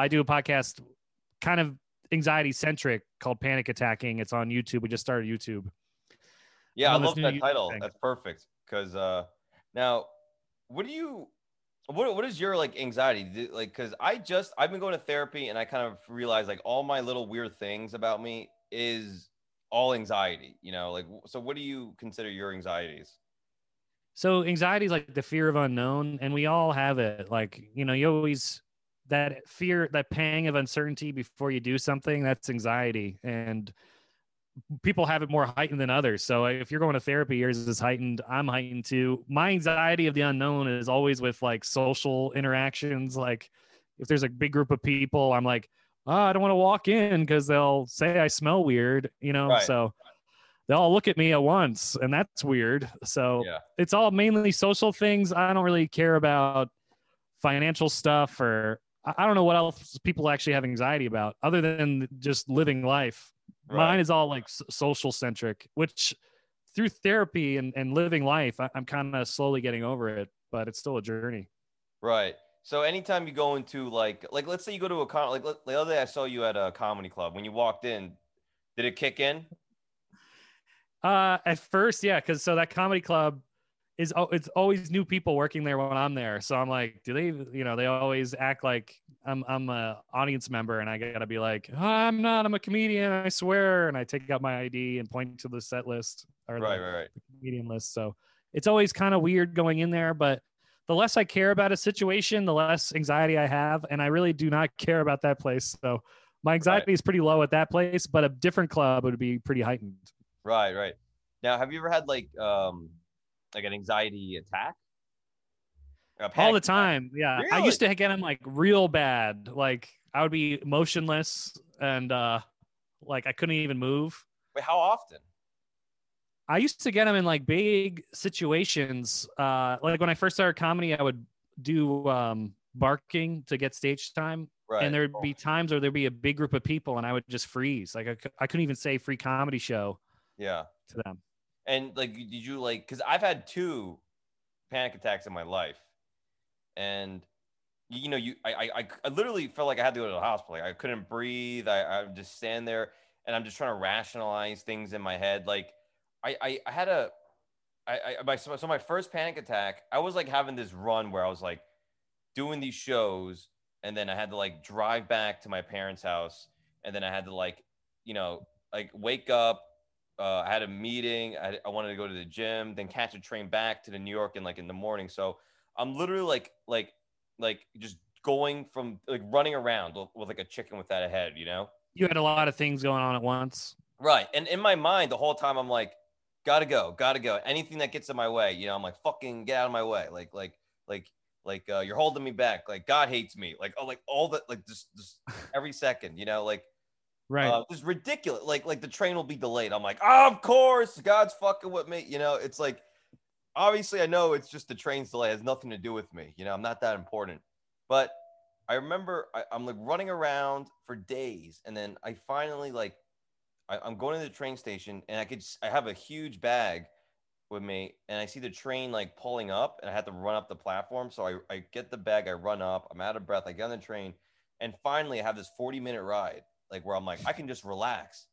I do a podcast kind of anxiety centric called Panic Attacking. It's on YouTube. We just started YouTube. Yeah, I love that YouTube title. thing. That's perfect. Because uh, now, what do you, what what is your like anxiety? Do- Like, because I just I've been going to therapy and I kind of realized like all my little weird things about me is all anxiety. You know, like so. What do you consider your anxieties? So anxiety is like the fear of unknown, and we all have it. Like you know, you always that fear, that pang of uncertainty before you do something. That's anxiety, and people have it more heightened than others. So if you're going to therapy, yours is heightened. I'm heightened too. My anxiety of the unknown is always with like social interactions. Like if there's a big group of people, I'm like, oh, I don't want to walk in because they'll say I smell weird. You know, Right. so. They'll all look at me at once, and that's weird. So Yeah. it's all mainly social things. I don't really care about financial stuff or I don't know what else people actually have anxiety about other than just living life. Right. Mine is all like social centric, which through therapy and, and living life, I, I'm kind of slowly getting over it, but it's still a journey. Right. So anytime you go into like like let's say you go to a con like the other day I saw you at a comedy club. When you walked in, did it kick in? Uh, at first, yeah, because so that comedy club is it's always new people working there when I'm there. So I'm like, do they, you know, they always act like I'm I'm a audience member, and I gotta be like, oh, I'm not, I'm a comedian, I swear, and I take out my ID and point to the set list or the, Right, right, right. the comedian list. So it's always kind of weird going in there, but the less I care about a situation, the less anxiety I have, and I really do not care about that place. So my anxiety is pretty low at that place, but a different club would be pretty heightened. Right, right. Now, have you ever had like um like an anxiety attack? All the time. Yeah, I used to get them like real bad. Like I would be motionless and uh like I couldn't even move. Wait, how often? I used to get them in like big situations. Uh, like when I first started comedy, I would do um, barking to get stage time, Right. and there'd be times where there'd be a big group of people, and I would just freeze. Like I, I couldn't even say free comedy show yeah. to them. And like, did you like? Because I've had two panic attacks in my life, and you know, you I, I I literally felt like I had to go to the hospital. Like I couldn't breathe. I I just stand there, and I'm just trying to rationalize things in my head. Like I I, I had a I, I my so my first panic attack. I was like having this run where I was like doing these shows, and then I had to like drive back to my parents' house, and then I had to like you know like wake up uh, I had a meeting. I, I wanted to go to the gym, then catch a train back to the New York in like in the morning. So I'm literally like like like just going from like running around with, with like a chicken without a head, you know? You had a lot of things going on at once. Right. And in my mind, the whole time I'm like, gotta go, gotta go. Anything that gets in my way, you know, I'm like, fucking get out of my way. Like like like like uh, you're holding me back. Like God hates me. Like oh like all that like just just every second, you know, like Right. uh, it's ridiculous. Like, like the train will be delayed. I'm like, oh, of course, God's fucking with me. You know, it's like, obviously, I know it's just the train's delay it has nothing to do with me. You know, I'm not that important. But I remember I, I'm like running around for days, and then I finally like, I, I'm going to the train station, and I could, I have a huge bag with me, and I see the train like pulling up, and I had to run up the platform. So I, I get the bag, I run up, I'm out of breath, I get on the train, and finally I have this 40 minute ride like where I'm like, I can just relax.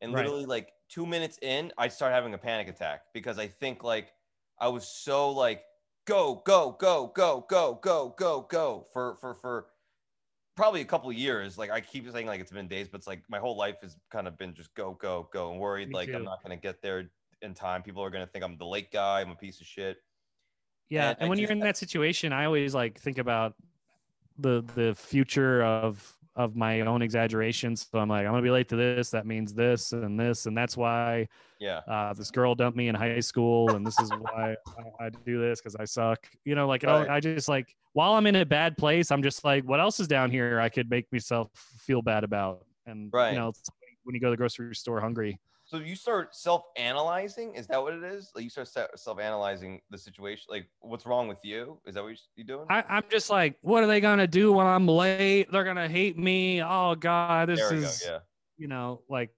And Right. literally like two minutes in, I start having a panic attack because I think like I was so like go, go, go, go, go, go, go, go for for for probably a couple of years. Like I keep saying like it's been days, but it's like my whole life has kind of been just go, go, go, and worried Me like I'm not gonna get there in time. People are gonna think I'm the late guy, I'm a piece of shit. Yeah, And and, when just- you're in that situation, I always like think about the the future of of my own exaggerations. So I'm like, I'm gonna be late to this. That means this and this, and that's why Yeah. uh, this girl dumped me in high school, and this is why I, I do this because I suck. You know, like Right. I just like while I'm in a bad place, I'm just like, what else is down here I could make myself feel bad about? And Right. you know, like when you go to the grocery store hungry. So you start self-analyzing. Is that what it is? Like you start self-analyzing the situation. Like what's wrong with you? Is that what you're doing? I, I'm just like, what are they gonna do when I'm late? They're gonna hate me. Oh God, this is go. Yeah. you know, like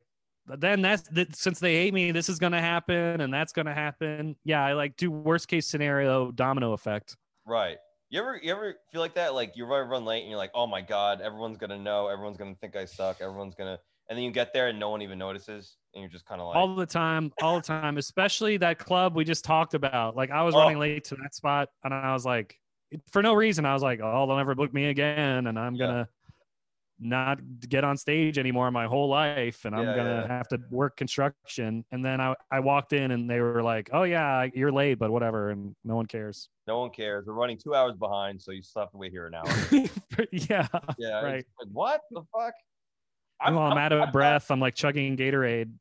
then that's that since they hate me, this is gonna happen and that's gonna happen. Yeah, I like do worst case scenario domino effect. Right. You ever you ever feel like that? Like you run run late and you're like, oh my god, everyone's gonna know, everyone's gonna think I suck, everyone's gonna, and then you get there and no one even notices, and you're just kind of like, all the time, all the time, especially that club we just talked about. Like I was Oh. running late to that spot and I was like, for no reason, I was like, oh, they'll never book me again. And I'm gonna not get on stage anymore my whole life. And I'm Yeah, gonna yeah. have to work construction. And then I, I walked in and they were like, oh yeah, you're late, but whatever. And no one cares. no one cares. We're running two hours behind, so you still have to wait here an hour. yeah. Yeah, Right. like, what the fuck? I'm, I'm, out of breath. I'm like chugging Gatorade.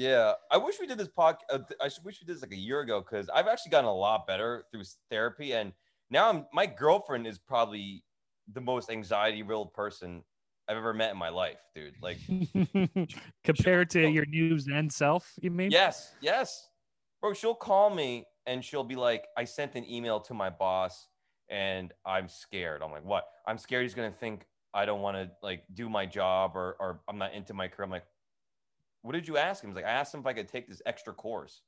Yeah, I wish we did this podcast. Uh, I wish we did this like a year ago because I've actually gotten a lot better through therapy, and now I'm my girlfriend is probably the most anxiety riddled person I've ever met in my life, dude. Like, Compared to your new Zen self, you mean? yes, yes, bro. She'll call me and she'll be like, "I sent an email to my boss, and I'm scared." I'm like, "What?" I'm scared he's gonna think I don't want to like do my job or or I'm not into my career. I'm like, "What did you ask him?" He's like, "I asked him if I could take this extra course."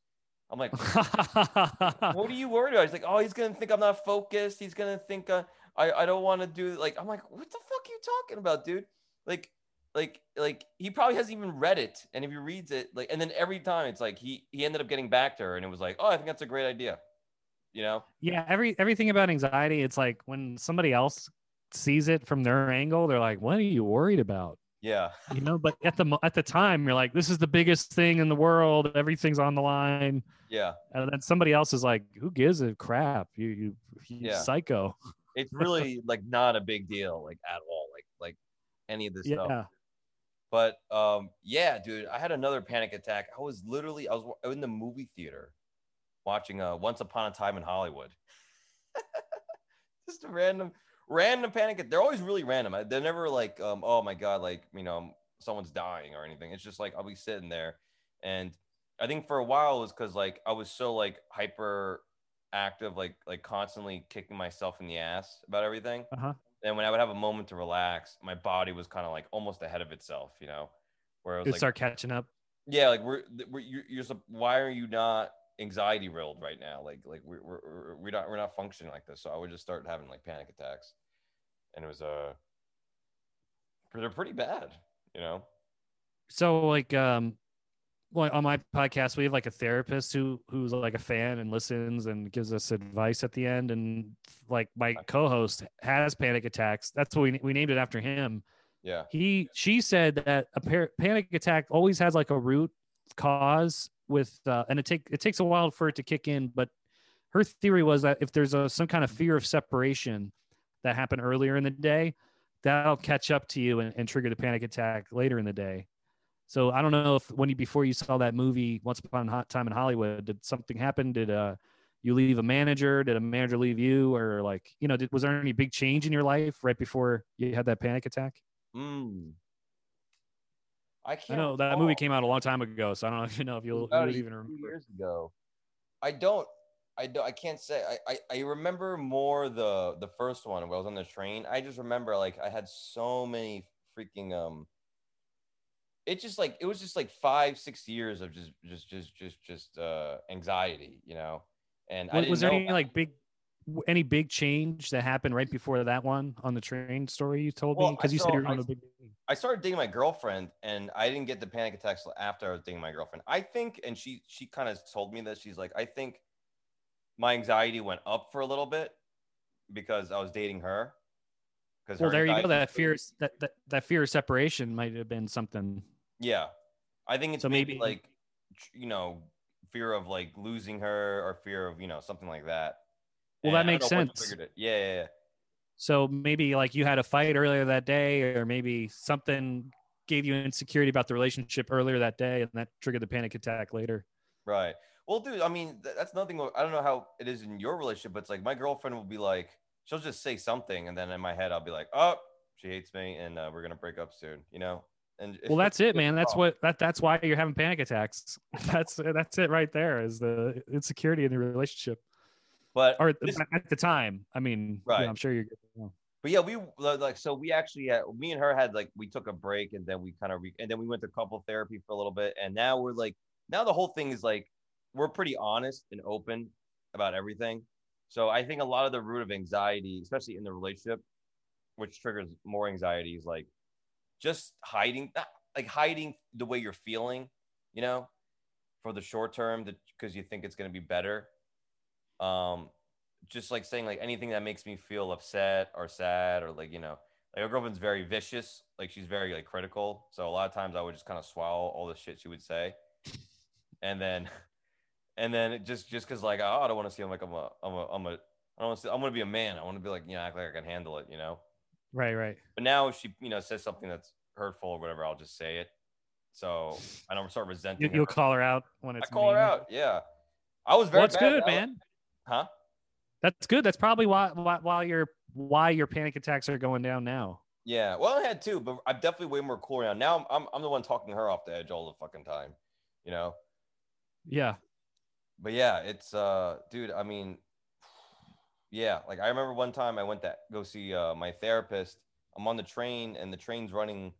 I'm like, what are you worried about? He's like, oh, he's gonna think I'm not focused. He's gonna think uh, I I don't want to do like. I'm like, what the fuck are you talking about, dude? Like, like, like he probably hasn't even read it, and if he reads it, like, and then every time it's like he he ended up getting back to her, and it was like, oh, I think that's a great idea, you know? yeah, every everything about anxiety, it's like when somebody else sees it from their angle, they're like, "What are you worried about?" Yeah, You know, but at the at the time, you're like, "This is the biggest thing in the world. Everything's on the line." yeah. And then somebody else is like, "Who gives a crap? You you, you Yeah. psycho." It's really like not a big deal, like at all, like like any of this stuff. Yeah. But um, yeah, dude, I had another panic attack. I was literally I was in the movie theater watching uh, Once Upon a Time in Hollywood. Just a random random panic. They're always really random. They're never like um, oh my god, like you know someone's dying or anything. It's just like I'll be sitting there, and I think for a while it was because like I was so like hyper active, like like constantly kicking myself in the ass about everything Uh huh. and when I would have a moment to relax, my body was kind of like almost ahead of itself, you know, where I was It like, start catching up. yeah, like we're, we're you're, you're why are you not anxiety riddled right now? Like like we're we're- we're not we're not functioning like this. So I would just start having like panic attacks, and it was uh, they're pretty bad, you know. so like um well on my podcast we have like a therapist who who's like a fan and listens and gives us advice at the end. And like my co-host has panic attacks. That's what we, we named it after him. Yeah, he she said that a par- panic attack always has like a root cause with uh, and it take it takes a while for it to kick in but her theory was that if there's a some kind of fear of separation that happened earlier in the day that'll catch up to you and, and trigger the panic attack later in the day so i don't know if when you before you saw that movie once upon a hot time in hollywood did something happen did uh you leave a manager did a manager leave you or like you know did, was there any big change in your life right before you had that panic attack mm. I I can't. I know that movie came out a long time ago, so I don't even know if you'll, you'll even remember. years ago. I don't. I don't. I can't say. I, I. I remember more the the first one where I was on the train. I just remember like I had so many freaking um. It just like it was just like five six years of just just just just just uh anxiety, you know. And I Was, was there know any like big, any big change that happened right before that one on the train story you told Well, me? Because you said you were on I- a big. I started dating my girlfriend, and I didn't get the panic attacks after I was dating my girlfriend. I think, and she she kind of told me that she's like, I think my anxiety went up for a little bit because I was dating her. Because Well, there you go. That fear, that, that that fear of separation might have been something. Yeah, I think it's So maybe, maybe- like you know fear of like losing her or fear of you know something like that. Well, And that makes sense. it. Yeah, yeah, yeah. So maybe like you had a fight earlier that day, or maybe something gave you insecurity about the relationship earlier that day, and that triggered the panic attack later. Right. Well, dude, I mean, that's nothing. I don't know how it is in your relationship, but it's like my girlfriend will be like, she'll just say something, and then in my head, I'll be like, oh, she hates me, and uh, we're gonna break up soon, you know. And Well, that's it, man. That's what that that's why you're having panic attacks. That's that's it right there. Is the insecurity in the relationship, But or this- at the time. I mean, Right. I'm sure you're. but yeah, we like so we actually had me and her had like we took a break, and then we kind of re- and then we went to couple therapy for a little bit, and now we're like now the whole thing is like we're pretty honest and open about everything. So I think a lot of the root of anxiety, especially in the relationship, which triggers more anxiety, is like just hiding, like hiding the way you're feeling, you know, for the short term, because you think it's going to be better. Um, just like saying like anything that makes me feel upset or sad or like you know like my girlfriend's very vicious like she's very like critical so a lot of times i would just kind of swallow all the shit she would say and then and then it just just because like oh i don't want to see i'm like i'm a i'm a i'm a i don't want to see, i'm gonna be a man i want to be like you know act like i can handle it you know right right but now if she you know says something that's hurtful or whatever i'll just say it so i don't start resenting you, will call her out when it's i call mean. her out yeah i was very well, good man huh that's good. That's probably why why why your why your panic attacks are going down now. Yeah, well, I had two, but I'm definitely way more cool now. Now I'm, I'm I'm the one talking her off the edge all the fucking time, you know. Yeah. But yeah, it's uh, dude. I mean, yeah, like I remember one time I went to go see uh, my therapist. I'm on the train and the train's running.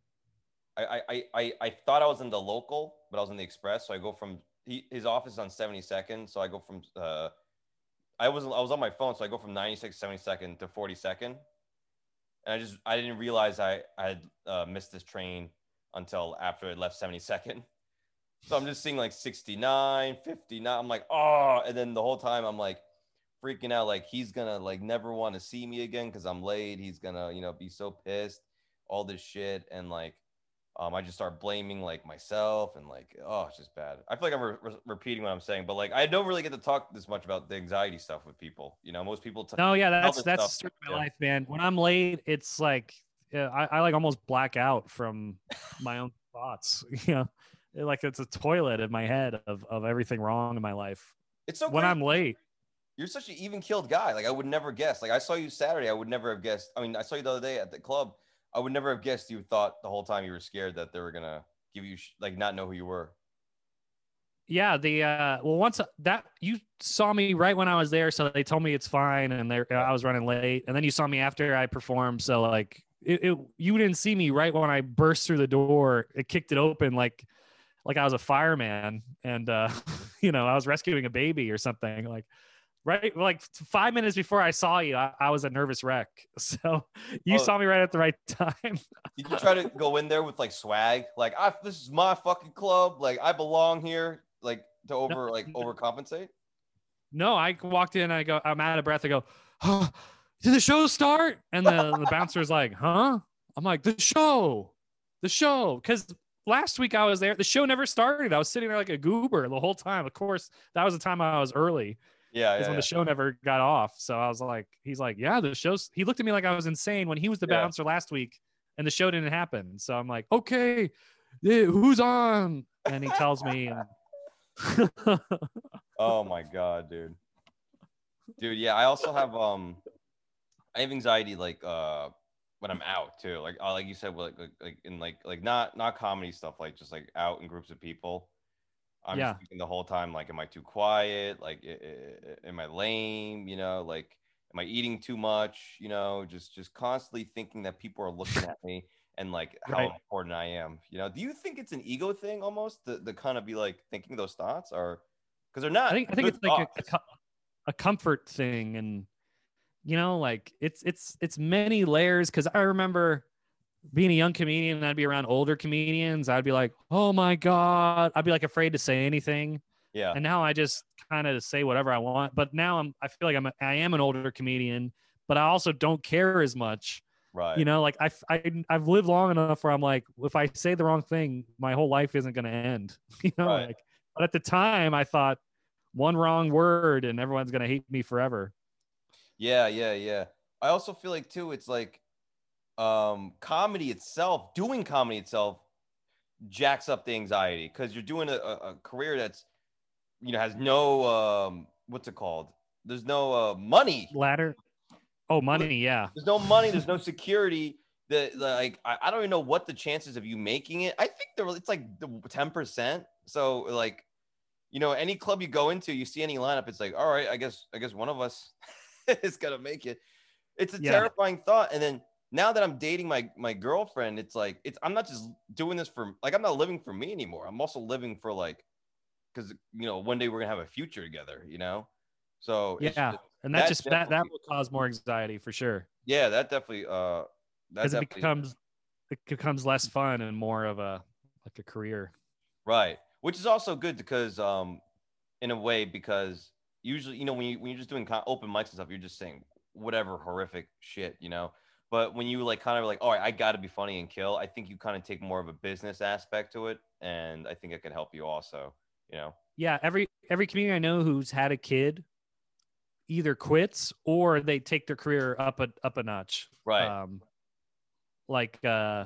I I I I thought I was in the local, but I was in the express. So I go from he, his office is on 72nd, so I go from uh I was I was on my phone, so I go from 96 72nd to 42nd, and I just I didn't realize I I had uh, missed this train until after it left 72nd. So I'm just seeing like 69, 59. I'm like, oh, and then the whole time I'm like freaking out, like he's gonna like never want to see me again because I'm late. He's gonna, you know, be so pissed, all this shit, and like um, I just start blaming like myself and like, oh, it's just bad. I feel like I'm re- re- repeating what I'm saying, but like I don't really get to talk this much about the anxiety stuff with people. You know, most people. T- no, yeah, that's that's my yeah. life, man. When I'm late, it's like yeah, I, I like almost black out from my own thoughts. You know, like it's a toilet in my head of of everything wrong in my life. It's so when I'm late. You're such an even killed guy. Like I would never guess. Like I saw you Saturday. I would never have guessed. I mean, I saw you the other day at the club I would never have guessed you thought the whole time you were scared that they were gonna give you like not know who you were. Yeah, the uh well once that you saw me right when I was there, so they told me it's fine, and they I was running late, and then you saw me after I performed, so like it, it you didn't see me right when I burst through the door, it kicked it open like like I was a fireman, and uh you know I was rescuing a baby or something like right like five minutes before i saw you i, I was a nervous wreck. So you oh, saw me right at the right time. Did you try to go in there with like swag? Like I, this is my fucking club. Like i belong here like to over no, like overcompensate? No i walked in i go i'm out of breath i go huh, did the show start? And the, the bouncer's like huh? I'm like the show the show because last week i was there the show never started i was sitting there like a goober the whole time of course that was the time i was early yeah, yeah, when yeah. the show never got off. So I was like, he's like, yeah, the show's. He looked at me like I was insane when he was the yeah. bouncer last week, and the show didn't happen. So I'm like, okay, who's on? And he tells me. And... oh my god, dude, dude, yeah. I also have um, I have anxiety like uh when I'm out too. Like uh, like you said, like, like like in like like not not comedy stuff, like just like out in groups of people. I'm yeah. thinking the whole time, like, am I too quiet? Like, am I lame? You know, like, am I eating too much? You know, just just constantly thinking that people are looking at me and like how right. important I am. You know, do you think it's an ego thing almost to, to kind of be like thinking those thoughts, or because they're not? I think I think it's like a, a comfort thing, and you know, like it's it's it's many layers. Because I remember being a young comedian and I'd be around older comedians, I'd be like, oh my God. I'd be like afraid to say anything. Yeah. And now I just kind of say whatever I want. But now I'm I feel like I'm a, I am an older comedian, but I also don't care as much. Right. You know, like I, I I've lived long enough where I'm like, if I say the wrong thing, my whole life isn't gonna end. You know, right. like but at the time I thought one wrong word and everyone's gonna hate me forever. Yeah, yeah, yeah. I also feel like too, it's like um, comedy itself, doing comedy itself, jacks up the anxiety because you're doing a, a, career that's, you know, has no um, what's it called? There's no uh, money ladder. Oh, money, yeah. There's no money. There's no security. The, like I, I don't even know what the chances of you making it. I think there it's like ten percent. So like, you know, any club you go into, you see any lineup, it's like, all right, I guess I guess one of us is gonna make it. It's a yeah. terrifying thought, and then now that I'm dating my my girlfriend, it's like it's I'm not just doing this for like I'm not living for me anymore. I'm also living for like because you know one day we're gonna have a future together, you know. So Yeah, just- and that that just that that will cause more anxiety for sure yeah, that definitely uh that because it becomes it becomes less fun and more of a like a career. Right. Which is also good because um in a way because usually you know when you when you're just doing kind open mics and stuff you're just saying whatever horrific shit, you know. But when you like kind of like, all right, I got to be funny and kill, I think you kind of take more of a business aspect to it and I think it can help you also, you know. Yeah, every every comedian I know who's had a kid either quits or they take their career up a up a notch. Right. Um, like uh,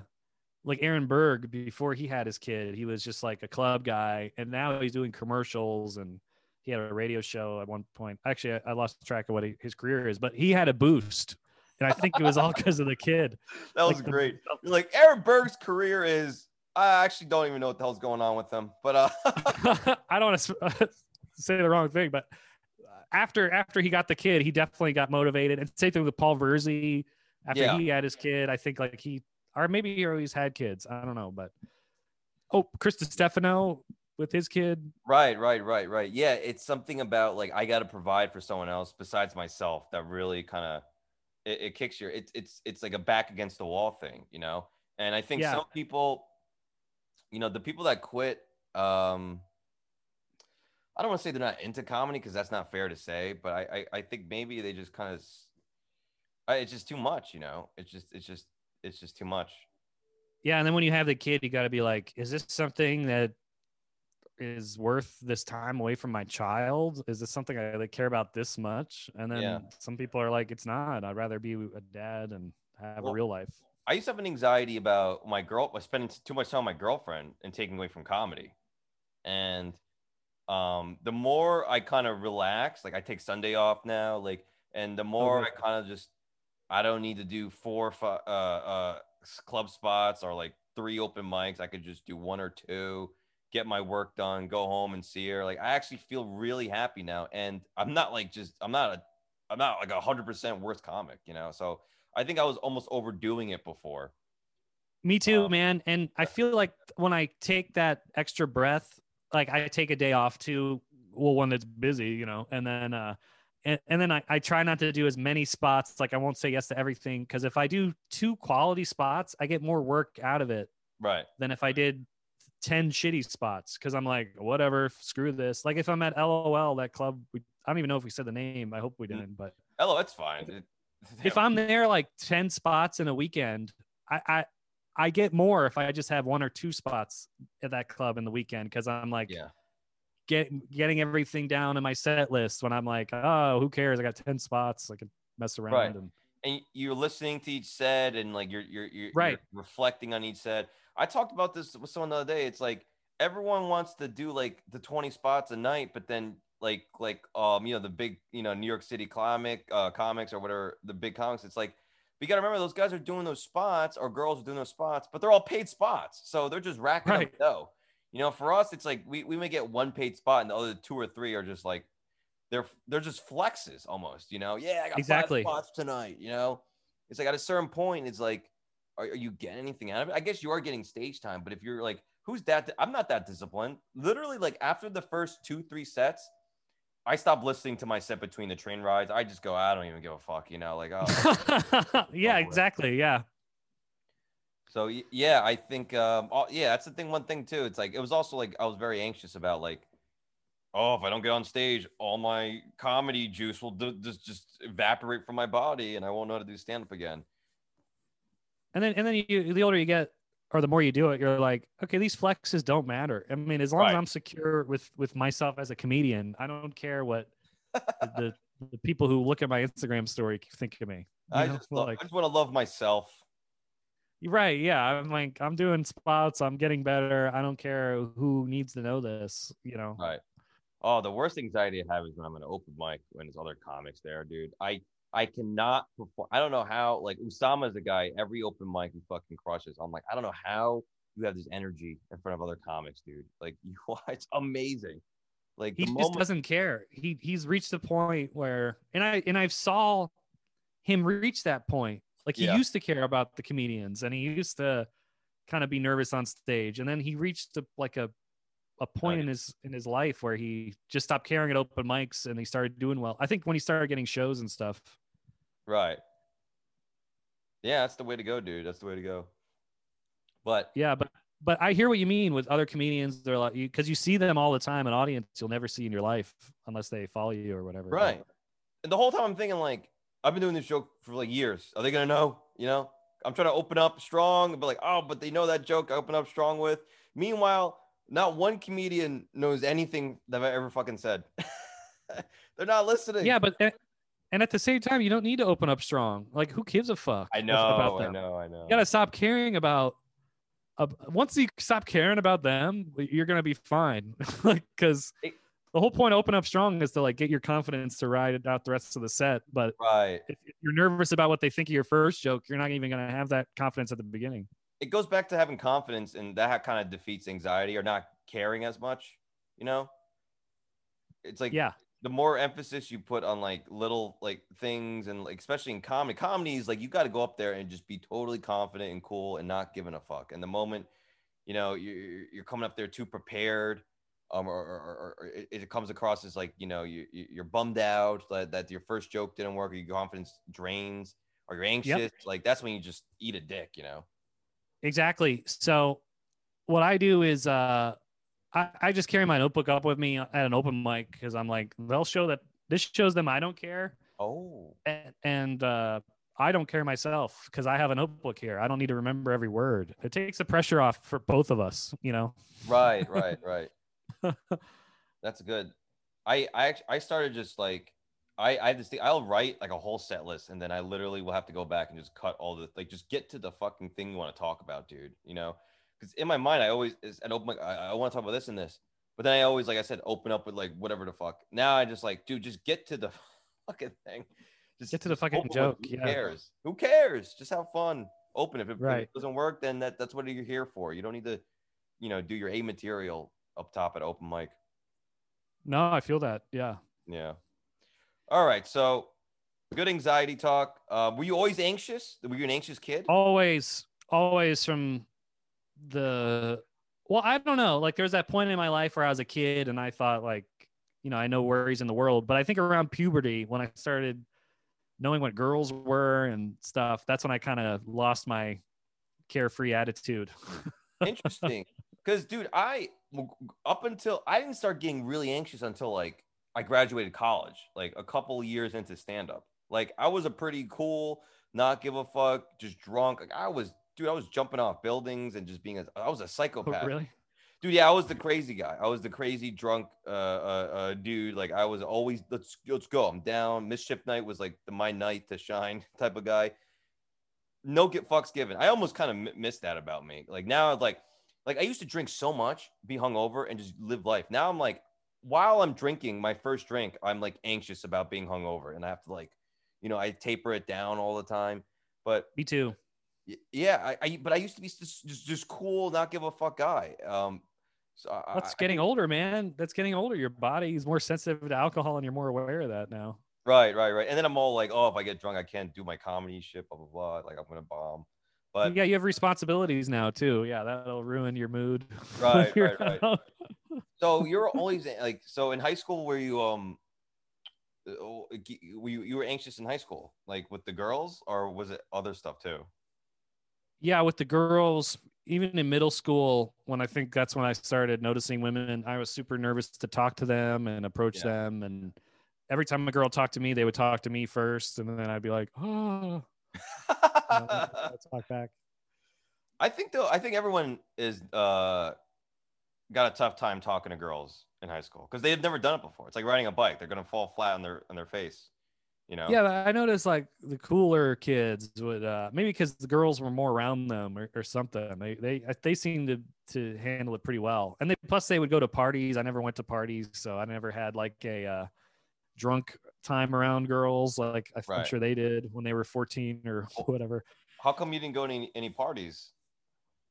like Aaron Berg before he had his kid, he was just like a club guy, and now he's doing commercials and he had a radio show at one point. Actually, I, I lost track of what he, his career is, but he had a boost, and I think it was all because of the kid. That was Like great. You're like Aaron Berg's career is I actually don't even know what the hell's going on with him. But uh I don't want to say the wrong thing, but after after he got the kid, he definitely got motivated. And same thing with Paul Verzi. After Yeah. he had his kid, I think like he or maybe he always had kids. I don't know, but oh, Chris Stefano with his kid. Right, right, right, right. Yeah, it's something about like I got to provide for someone else besides myself that really kind of it, it kicks your it's it's it's like a back against the wall thing, you know. And I think Yeah. some people, you know, the people that quit, um, I don't want to say they're not into comedy because that's not fair to say, but I I, I think maybe they just kind of it's just too much, you know. It's just it's just it's just too much. Yeah, and then when you have the kid, you got to be like, is this something that is worth this time away from my child? Is this something I like, care about this much? And then Yeah. some people are like, it's not. I'd rather be a dad and have Well, a real life. I used to have an anxiety about my girl spending too much time with my girlfriend and taking away from comedy. And um, the more I kind of relax, like I take Sunday off now, like, and the more Okay. I kind of just, I don't need to do four fi- uh, uh, club spots or like three open mics. I could just do one or two, get my work done, go home and see her. Like, I actually feel really happy now. And I'm not like just, I'm not a, I'm not like a hundred percent worst comic, you know? So I think I was almost overdoing it before. Me too, Um, man. And I feel like when I take that extra breath, like I take a day off too, well, one that's busy, you know, and then, uh, and, and then I, I try not to do as many spots. Like I won't say yes to everything because if I do two quality spots, I get more work out of it Right. than if I did 10 shitty spots because I'm like, whatever, screw this. Like if I'm at LOL, that club, we, I don't even know if we said the name. I hope we Mm. didn't, but Hello, that's fine. It- if I'm there like 10 spots in a weekend, I, I, I get more if I just have one or two spots at that club in the weekend because I'm like yeah. get, getting everything down in my set list when I'm like, oh, who cares? I got 10 spots. I can mess around. Right. And and you're listening to each set and like you're you're you're, Right. you're reflecting on each set. I talked about this with someone the other day. It's like everyone wants to do like the 20 spots a night, but then like like um you know the big you know New York City comic uh comics or whatever the big comics. It's like you got to remember those guys are doing those spots or girls are doing those spots, but they're all paid spots, so they're just racking Right. up dough. You know, for us, it's like we, we may get one paid spot, and the other two or three are just like they're they're just flexes almost. You know, yeah, I got Exactly. five spots tonight. You know, it's like at a certain point, it's like, are, are you getting anything out of it? I guess you are getting stage time, but if you're like, who's that? I'm not that disciplined. Literally, like after the first two, three sets, I stop listening to my set between the train rides. I just go, I don't even give a fuck, you know, like, oh. yeah, exactly. Yeah. so yeah, I think, um, oh, yeah, that's the thing. One thing too, it's like it was also like I was very anxious about like, oh, if I don't get on stage, all my comedy juice will d- just just evaporate from my body, and I won't know how to do stand up again. And then, and then you, the older you get, or the more you do it, you're like, okay, these flexes don't matter. I mean, as long as I'm secure with with myself as a comedian, I don't care what the, the people who look at my Instagram story think of me. You I know, just, love, like, I just want to love myself. You're right. Yeah. I'm like, I'm doing spots. I'm getting better. I don't care who needs to know this, you know? Right. Oh, the worst anxiety I have is when I'm in an open mic when there's other comics there, dude. I I cannot perform. I don't know how. Like Usama is a guy. Every open mic he fucking crushes. I'm like, I don't know how you have this energy in front of other comics, dude. Like you, it's amazing. Like He the just doesn't care. He he's reached the point where and I and I've saw him reach that point. Like he Yeah. used to care about the comedians and he used to kind of be nervous on stage. And then he reached a, like a a point in his in his life where he just stopped caring at open mics and he started doing well. I think when he started getting shows and stuff. Right. Yeah, that's the way to go, dude. That's the way to go. But Yeah, but but I hear what you mean with other comedians. They're like because you see them all the time, an audience you'll never see in your life unless they follow you or whatever. Right. And the whole time I'm thinking like I've been doing this joke for like years. Are they gonna know? You know, I'm trying to open up strong, but like, oh, but they know that joke I open up strong with. Meanwhile, not one comedian knows anything that I've ever fucking said. They're not listening. Yeah, but and at the same time, you don't need to open up strong. Like, who gives a fuck? I know, about I them? know, I know. You gotta stop caring about. Uh, once you stop caring about them, you're gonna be fine. like, because the whole point of open up strong is to like get your confidence to ride out the rest of the set. But Right. if if you're nervous about what they think of your first joke, you're not even gonna have that confidence at the beginning. It goes back to having confidence, and that kind of defeats anxiety or not caring as much. You know, it's like Yeah, the more emphasis you put on like little like things and like especially in comedy comedies like you got to go up there and just be totally confident and cool and not giving a fuck. And the moment you know you're, you're coming up there too prepared um or, or, or, it, it comes across as like you know you you- you're bummed out that, that your first joke didn't work or your confidence drains or you're anxious like that's when you just eat a dick you know exactly. So what I do is uh I, I just carry my notebook up with me at an open mic because I'm like, they'll show that this shows them I don't care. oh and, and uh, I don't care myself because I have a notebook here. I don't need to remember every word. It takes the pressure off for both of us, you know. right right right that's good i i i started just like i i have this thing i'll write like a whole set list and then i literally will have to go back and just cut all the like just get to the fucking thing you want to talk about dude you know? Because in my mind i always is an open mic, i, I want to talk about this and this but then i always like i said open up with like whatever the fuck. Now i just like dude just get to the fucking thing. Just Get to the fucking joke, who yeah. cares? Who cares? Just have fun. Open if it, if it doesn't work then that, that's what you're here for. You don't need to you know do your a material up top at open mic. No, I feel that. Yeah. yeah all right so good anxiety talk uh, were you always anxious were you an anxious kid Always, always from the, well, I don't know. Like there's that point in my life where I was a kid and I thought like, you know, I know worries in the world, but I think around puberty when I started knowing what girls were and stuff, that's when I kind of lost my carefree attitude. interesting because dude i up until i didn't start getting really anxious until like i graduated college like a couple years into stand up like i was a pretty cool not give a fuck just drunk. Like i was dude i was jumping off buildings and just being a i was a psychopath. Oh, really? dude yeah i was the crazy guy. I was the crazy drunk uh, uh, uh dude. Like i was always let's let's go i'm down. Mischief night was like the my night to shine type of guy. No get fucks given. I almost kind of m- missed that about me. Like now like like i used to drink so much be hungover and just live life. Now i'm like while i'm drinking my first drink i'm like anxious about being hungover and i have to like you know i taper it down all the time but Me too. Yeah, I, I but I used to be just just, just cool, not give a fuck guy. Um, so I, That's I- getting older, man. That's getting older. Your body is more sensitive to alcohol, and you're more aware of that now. right, right, right. And then I'm all like, oh, if I get drunk, I can't do my comedy shit, blah blah blah. Like I'm gonna bomb. But yeah, you have responsibilities now too. Yeah, that'll ruin your mood. Right, right, right. out. so you're always like, so in high school, were you um, uh, were you you were anxious in high school, like with the girls, or was it other stuff too? yeah, with the girls, even in middle school, when I think that's when I started noticing women, I was super nervous to talk to them and approach Yeah. them. And every time a girl talked to me, they would talk to me first, and then I'd be like, oh, talk back. I think though, I think everyone is uh got a tough time talking to girls in high school because they've never done it before. It's like riding a bike; they're gonna fall flat on their on their face. You know? Yeah, I noticed like the cooler kids would uh maybe because the girls were more around them or, or something. They they they seemed to to handle it pretty well. And they plus they would go to parties. I never went to parties, so I never had like a uh drunk time around girls like I'm Right. sure they did when they were 14 or whatever. How come you didn't go to any, any parties?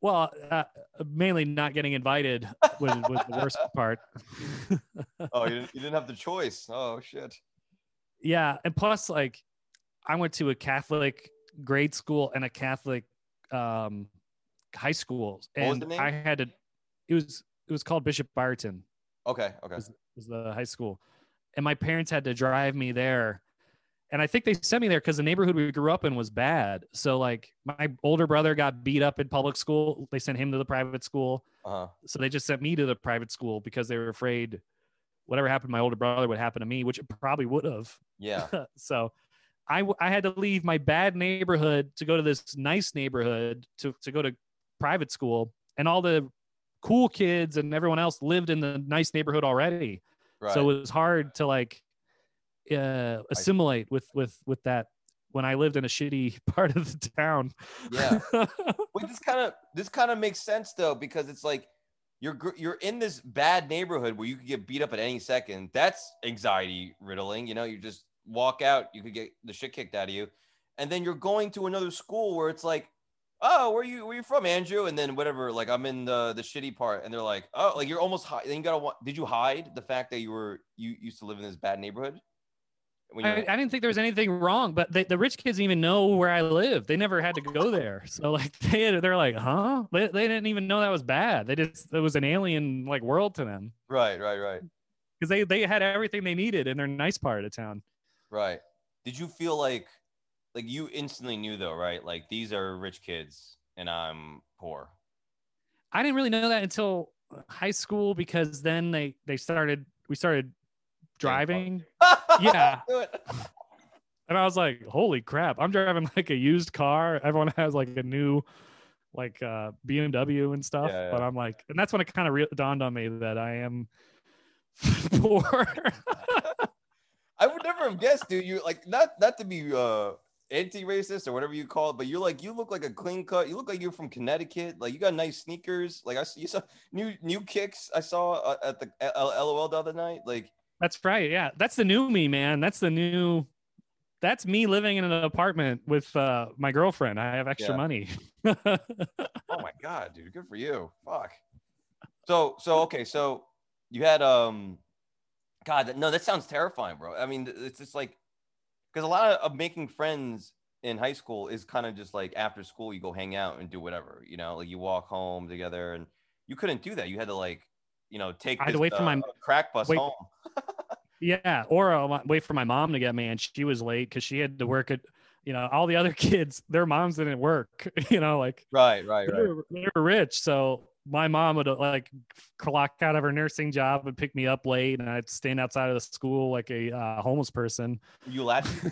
Well, uh, mainly not getting invited was, was the worst part. Oh, you didn't, you didn't have the choice. Oh shit. yeah and plus like i went to a catholic grade school and a catholic um high school and i had to it was it was called Bishop Byerton Okay. Okay. was, was the high school, and my parents had to drive me there. And I think they sent me there because the neighborhood we grew up in was bad. So like my older brother got beat up in public school. They sent him to the private school. Uh huh. So they just sent me to the private school because they were afraid whatever happened to my older brother would happen to me, which it probably would have. Yeah. so I, w- I had to leave my bad neighborhood to go to this nice neighborhood to, to go to private school. And all the cool kids and everyone else lived in the nice neighborhood already. Right. So it was hard to like uh, assimilate with, with, with that when I lived in a shitty part of the town. yeah. Wait, this kind of this kind of makes sense though because it's like you're you're in this bad neighborhood where you could get beat up at any second. That's anxiety riddling. You know, you just walk out, you could get the shit kicked out of you, and then you're going to another school where it's like, oh, where you where you from, Andrew? And then whatever, like I'm in the the shitty part, and they're like, oh, like you're almost high. Then you gotta wa- did you hide the fact that you were you used to live in this bad neighborhood? I, I didn't think there was anything wrong, but they, the rich kids didn't even know where I live. They never had to go there. So like they they're like, huh? They, they didn't even know that was bad. They just it was an alien like world to them right, right, right, because they they had everything they needed in their nice part of town. right. Did you feel like like you instantly knew though, right? Like these are rich kids and I'm poor. I didn't really know that until high school because then they they started we started driving Yeah. And I was like, holy crap! I'm driving like a used car. Everyone has like a new like uh BMW and stuff, Yeah, but. I'm like, and that's when it kind of re- dawned on me that I am poor. I would never have guessed, dude. You like not not to be uh anti-racist or whatever you call it, but you're like you look like a clean cut. You look like you're from Connecticut. Like you got nice sneakers. Like I you saw new new kicks. I saw uh, at the LOL the other night. Like That's right. Yeah. That's the new me, man. That's the new that's me living in an apartment with uh my girlfriend. I have extra Yeah. money. oh my god, dude, good for you. Fuck. So so okay, so you had um, God, no, that sounds terrifying, bro. I mean, it's just like because a lot of, of making friends in high school is kind of just like after school you go hang out and do whatever, you know, like you walk home together, and you couldn't do that. You had to like, you know, take. I had to wait for my- uh, crack bus wait- home. yeah. Or I'll wait for my mom to get me and she was late because she had to work at you know, all the other kids, their moms didn't work, you know, like Right, right, they were, they were rich. So my mom would uh, like clock out of her nursing job and pick me up late, and I'd stand outside of the school like a uh, homeless person. Were you latchkey?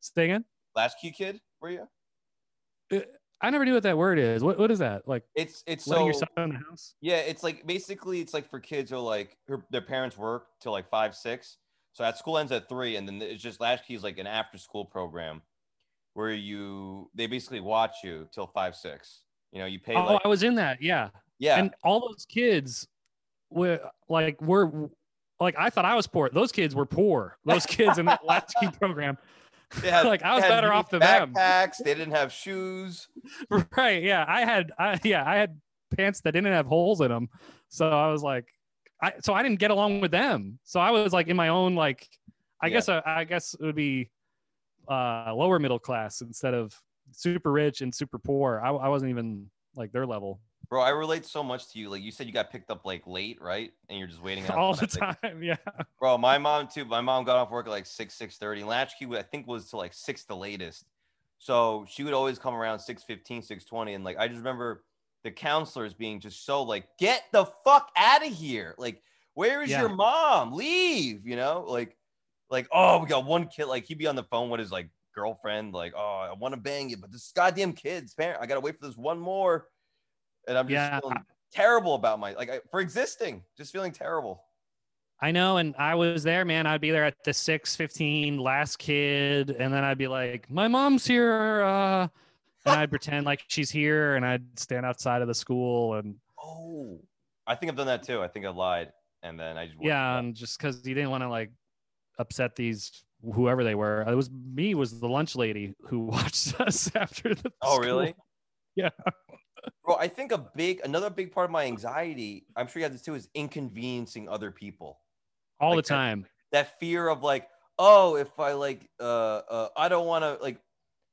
Stinging? latchkey kid? Were you? I never knew what that word is. What what is that? Like It's it's so yourself in the house? Yeah, it's like basically it's like for kids who like her, their parents work till like five, six. So at school ends at three, and then it's just latchkey is like an after school program where you they basically watch you till five, six. You know, you pay Oh, like I was in that. Yeah. yeah, And all those kids were like were like I thought I was poor. Those kids were poor. Those kids in that latchkey program. they had, like, I was better off than them. backpacks. They didn't have shoes. right yeah i had i yeah i had pants that didn't have holes in them so i was like i so i didn't get along with them so i was like in my own like i Yeah. guess I, I guess it would be uh lower middle class instead of super rich and super poor i, I wasn't even like their level Bro, I relate so much to you. Like you said, you got picked up like late, right? And you're just waiting all the like- time yeah Bro, my mom too. My mom got off work at like six, six thirty. Latchkey, I think, was to like six the latest. So she would always come around 615, 620. And like I just remember the counselors being just so like, get the fuck out of here. Like, where is Yeah. your mom? Leave, you know? Like, like, oh, we got one kid. Like he'd be on the phone with his like girlfriend, like, oh, I want to bang you, but this goddamn kid's parent, I gotta wait for this one more. And I'm just Yeah, feeling terrible about my like I, for existing, just feeling terrible. I know, and I was there, man. I'd be there at the six fifteen last kid, and then I'd be like, "My mom's here," uh, and I'd pretend like she's here, and I'd stand outside of the school, and Oh, I think I've done that too. I think I lied, and then I just yeah, and just because you didn't want to like upset these whoever they were. It was me, was the lunch lady who watched us after the. Oh, school. really? Yeah. Bro, I think a big another big part of my anxiety, I'm sure you have this too, is inconveniencing other people. All Like the that- time. That fear of like, oh, if I like, uh, uh I don't want to like,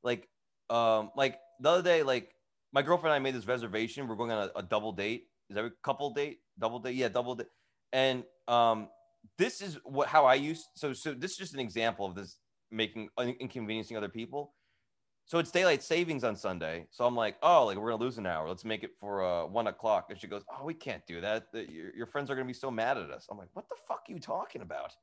like, um, like the other day, like my girlfriend and I made this reservation. We're going on a, a double date, Is that a couple date? Double date? Yeah, double date. And um, this is what how I use So so this is just an example of this making inconveniencing other people. So it's daylight savings on Sunday. So I'm like, oh, like we're gonna lose an hour. Let's make it for uh, one o'clock. And she goes, oh, we can't do that. The, your, your friends are gonna be so mad at us. I'm like, what the fuck are you talking about?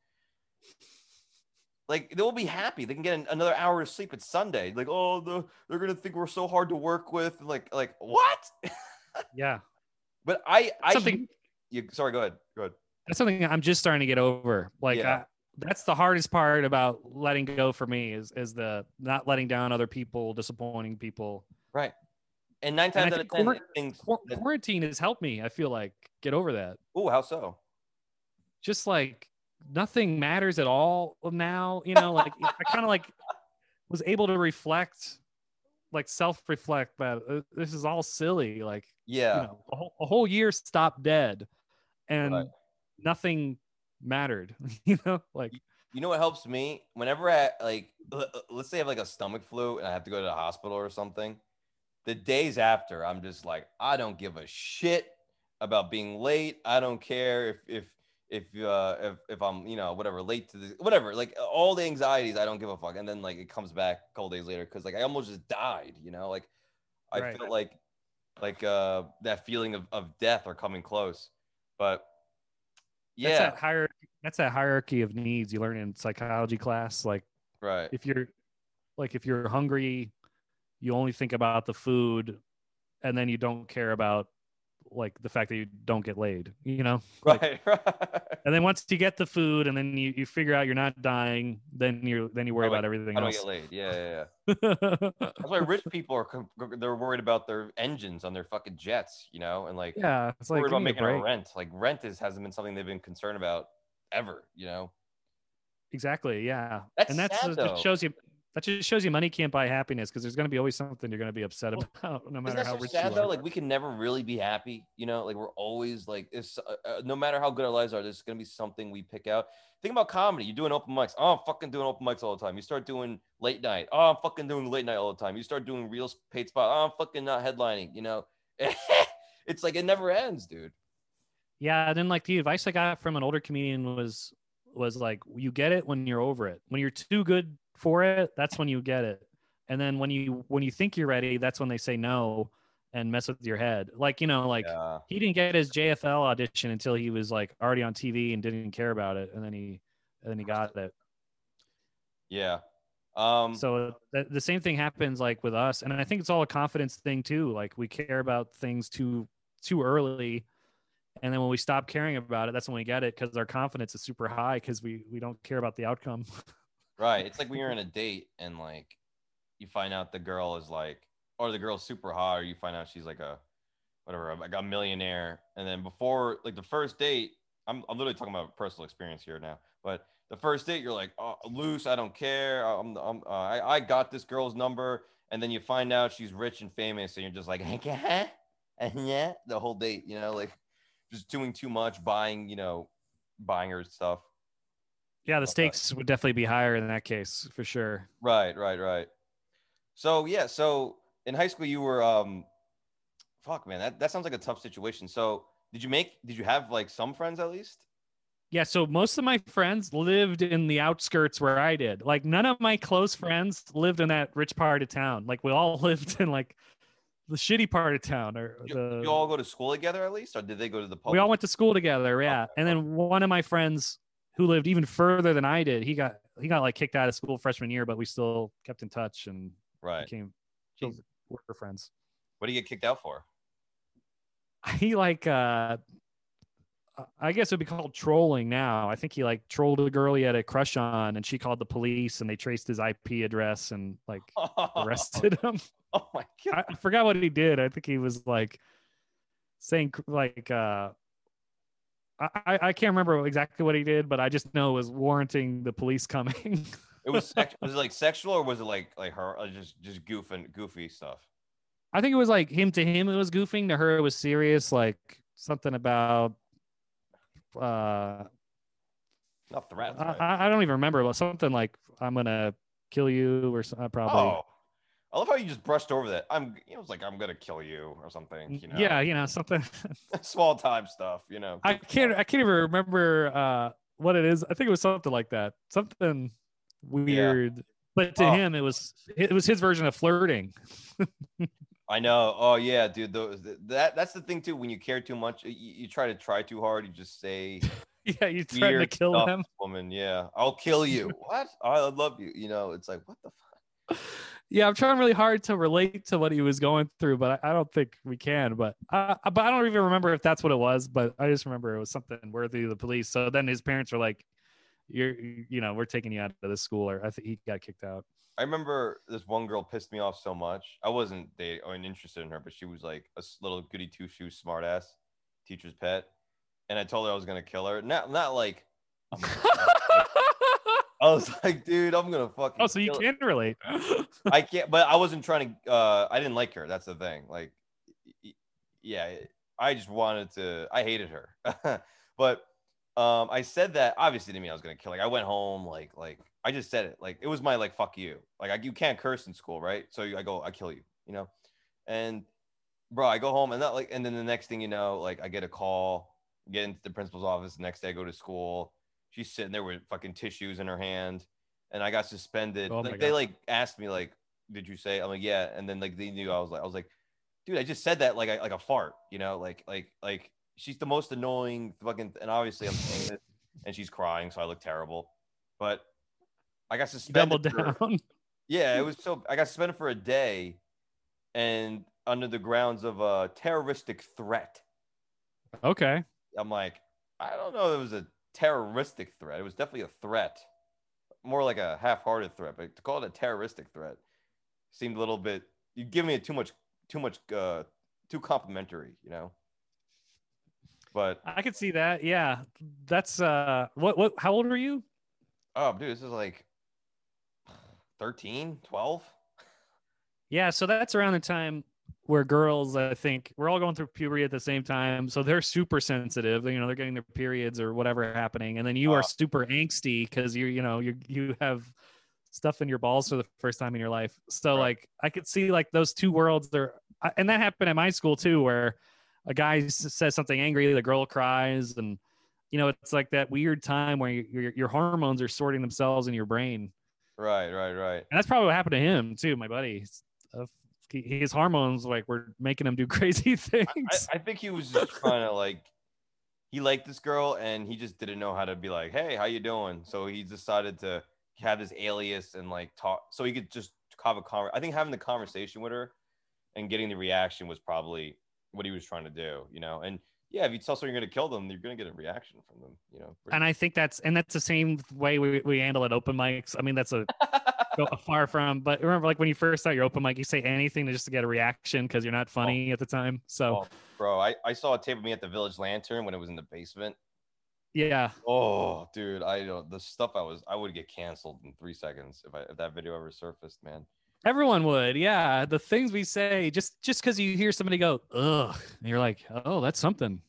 Like they'll be happy. They can get an, another hour of sleep. It's Sunday. Like, oh, the, they're gonna think we're so hard to work with. Like, like what? yeah. But I, I something. You, sorry, go ahead. That's something I'm just starting to get over. Like, yeah. I, that's the hardest part about letting go for me is is the not letting down other people, disappointing people. Right. And nine times and out of ten, things quarantine has helped me. I feel like get over that. Oh, how so? Just like nothing matters at all now. You know, like I kind of like was able to reflect, like self-reflect that uh, this is all silly. Like, yeah, you know, a, whole, a whole year stopped dead, and right. Nothing mattered. you know, like you know what helps me whenever I like let's say I have like a stomach flu and I have to go to the hospital or something. The days after, I'm just like, I don't give a shit about being late. I don't care if if if uh if, if I'm you know whatever late to the whatever like all the anxieties I don't give a fuck and then like it comes back a couple days later because like I almost just died you know like I right. feel like like uh that feeling of, of death are coming close but yeah. that's that hierarchy that's that hierarchy of needs you learn in psychology class. Like right. if you're like if you're hungry you only think about the food and then you don't care about like the fact that you don't get laid, you know? Right, like, right. And then once you get the food and then you, you figure out you're not dying, then you're then you worry about everything I don't get laid. Yeah, yeah, yeah. That's why rich people are they're worried about their engines on their fucking jets, you know, and like yeah, it's like worried about making a, rent. Like rent is hasn't been something they've been concerned about ever, you know. Exactly. Yeah. That's and that's sad, that shows you that just shows you money can't buy happiness because there's going to be always something you're going to be upset about no matter how so rich sad, you though? Like we can never really be happy, you know. Like we're always like, if uh, uh, no matter how good our lives are, there's going to be something we pick out. Think about comedy. You're doing open mics. Oh, I'm fucking doing open mics all the time. You start doing late night. Oh, I'm fucking doing late night all the time. You start doing real paid spot. Oh, I'm fucking not headlining. You know, it's like it never ends, dude. Yeah, and then like the advice I got from an older comedian was was like, you get it when you're over it. When you're too good for it, that's when you get it. And then when you when you think you're ready, that's when they say no and mess with your head. Like, you know, like yeah. he didn't get his JFL audition until he was like already on TV and didn't care about it. And then he and then he got it. Yeah. Um so the, the same thing happens like with us. And I think it's all a confidence thing too. Like we care about things too too early. And then when we stop caring about it, that's when we get it because our confidence is super high because we we don't care about the outcome. Right. It's like when you're in a date and like you find out the girl is like, or the girl's super hot, or you find out she's like a whatever, like a millionaire. And then before like the first date, I'm, I'm literally talking about personal experience here now, but the first date, you're like, oh, loose, I don't care. I'm, I'm uh, I, I got this girl's number. And then you find out she's rich and famous, and you're just like, and yeah, the whole date, you know, like just doing too much, buying, you know, buying her stuff. Yeah, the stakes would definitely be higher in that case for sure. Right, right, right. So yeah, so in high school you were um fuck man, that, that sounds like a tough situation. So did you make did you have like some friends at least? Yeah, so most of my friends lived in the outskirts where I did. Like none of my close friends lived in that rich part of town. Like we all lived in like the shitty part of town or you, the, you all go to school together at least or did they go to the public? We all went to school together, yeah. Okay. And then one of my friends who lived even further than I did. He got he got like kicked out of school freshman year, but we still kept in touch and right became were friends. What did you get kicked out for? He like uh I guess it would be called trolling now. I think he like trolled a girl he had a crush on, and she called the police, and they traced his IP address and like arrested him. Oh my god! I, I forgot what he did. I think he was like saying like uh I, I can't remember exactly what he did, but I just know it was warranting the police coming. it was sex- was it like sexual or was it like like her uh, just just goofing goofy stuff? I think it was like him to him it was goofing to her it was serious like something about uh not threats. Right? I, I don't even remember but something like I'm gonna kill you or something uh, probably. Oh. I love how you just brushed over that. I'm, you know, it's like I'm gonna kill you or something. You know, Yeah, you know something. small time stuff. You know, I can't. I can't even remember uh, what it is. I think it was something like that. Something weird. But to Oh. him, it was it was his version of flirting. I know. Oh yeah, dude. Those, that that's the thing too. When you care too much, you, you try to try too hard. You just say yeah, you threatened to kill them. woman. Yeah, I'll kill you. what? I love you. You know, it's like what the fuck. Yeah, I'm trying really hard to relate to what he was going through, but I, I don't think we can. But uh, but I don't even remember if that's what it was. But I just remember it was something worthy of the police. So then his parents were like, "You're, you know, we're taking you out of the school," or I think he got kicked out. I remember this one girl pissed me off so much. I wasn't dating or interested in her, but she was like a little goody two shoes smartass, teacher's pet, and I told her I was gonna kill her. Not not like. I was like, dude, I'm gonna fucking. oh, so you can relate. I can't, but I wasn't trying to. Uh, I didn't like her. That's the thing. Like, yeah, I just wanted to. I hated her, but um, I said that obviously to me, I was gonna kill. Like, I went home, like, like I just said it. Like, it was my like, fuck you. Like, I, you can't curse in school, right? So I go, I kill you, you know. And bro, I go home, and not like, and then the next thing you know, like, I get a call, get into the principal's office. The next day, I go to school. She's sitting there with fucking tissues in her hand, and I got suspended. Oh like, they God. like asked me like, "Did you say?" I'm like, "Yeah," and then like they knew I was like, I was like, "Dude, I just said that like I, like a fart," you know, like like like she's the most annoying fucking, and obviously I'm saying this, and she's crying, so I look terrible, but I got suspended. doubled for- down. yeah, it was so I got suspended for a day, and under the grounds of a terroristic threat. okay. I'm like, I don't know. It was a terroristic threat. It was definitely a threat, more like a half-hearted threat. But to call it a terroristic threat seemed a little bit. You give me too much, too much, uh, too complimentary, you know. But I could see that. Yeah, that's uh, what what? How old were you? oh, dude, this is like 13, 12. Yeah, so that's around the time where girls, I think, we're all going through puberty at the same time. So they're super sensitive. You know, they're getting their periods or whatever happening, and then you are ah. super angsty because you, you know, you you have stuff in your balls for the first time in your life. So Right. like, I could see like those two worlds there, and that happened at my school too, where a guy says something angry, the girl cries, and you know, it's like that weird time where you, your your hormones are sorting themselves in your brain. Right, right, right. And that's probably what happened to him too, my buddy. His hormones like were making him do crazy things. I, I think he was just trying to like he liked this girl and he just didn't know how to be like, hey, how you doing? So he decided to have this alias and like talk so he could just have a conver- I think having the conversation with her and getting the reaction was probably what he was trying to do, you know. And yeah, if you tell someone you're gonna kill them, you're gonna get a reaction from them, you know. and I think that's and that's the same way we, we handle at open mics. I mean, that's a far from. But remember, like when you first start your open mic, you say anything to just to get a reaction because you're not oh. funny at the time. So Oh, bro, I, I saw a tape of me at the Village Lantern when it was in the basement. yeah, Oh, dude, I don't the stuff I was I would get canceled in three seconds if I if that video ever surfaced, man. everyone would. Yeah, the things we say just just because you hear somebody go ugh, and you're like, oh, that's something.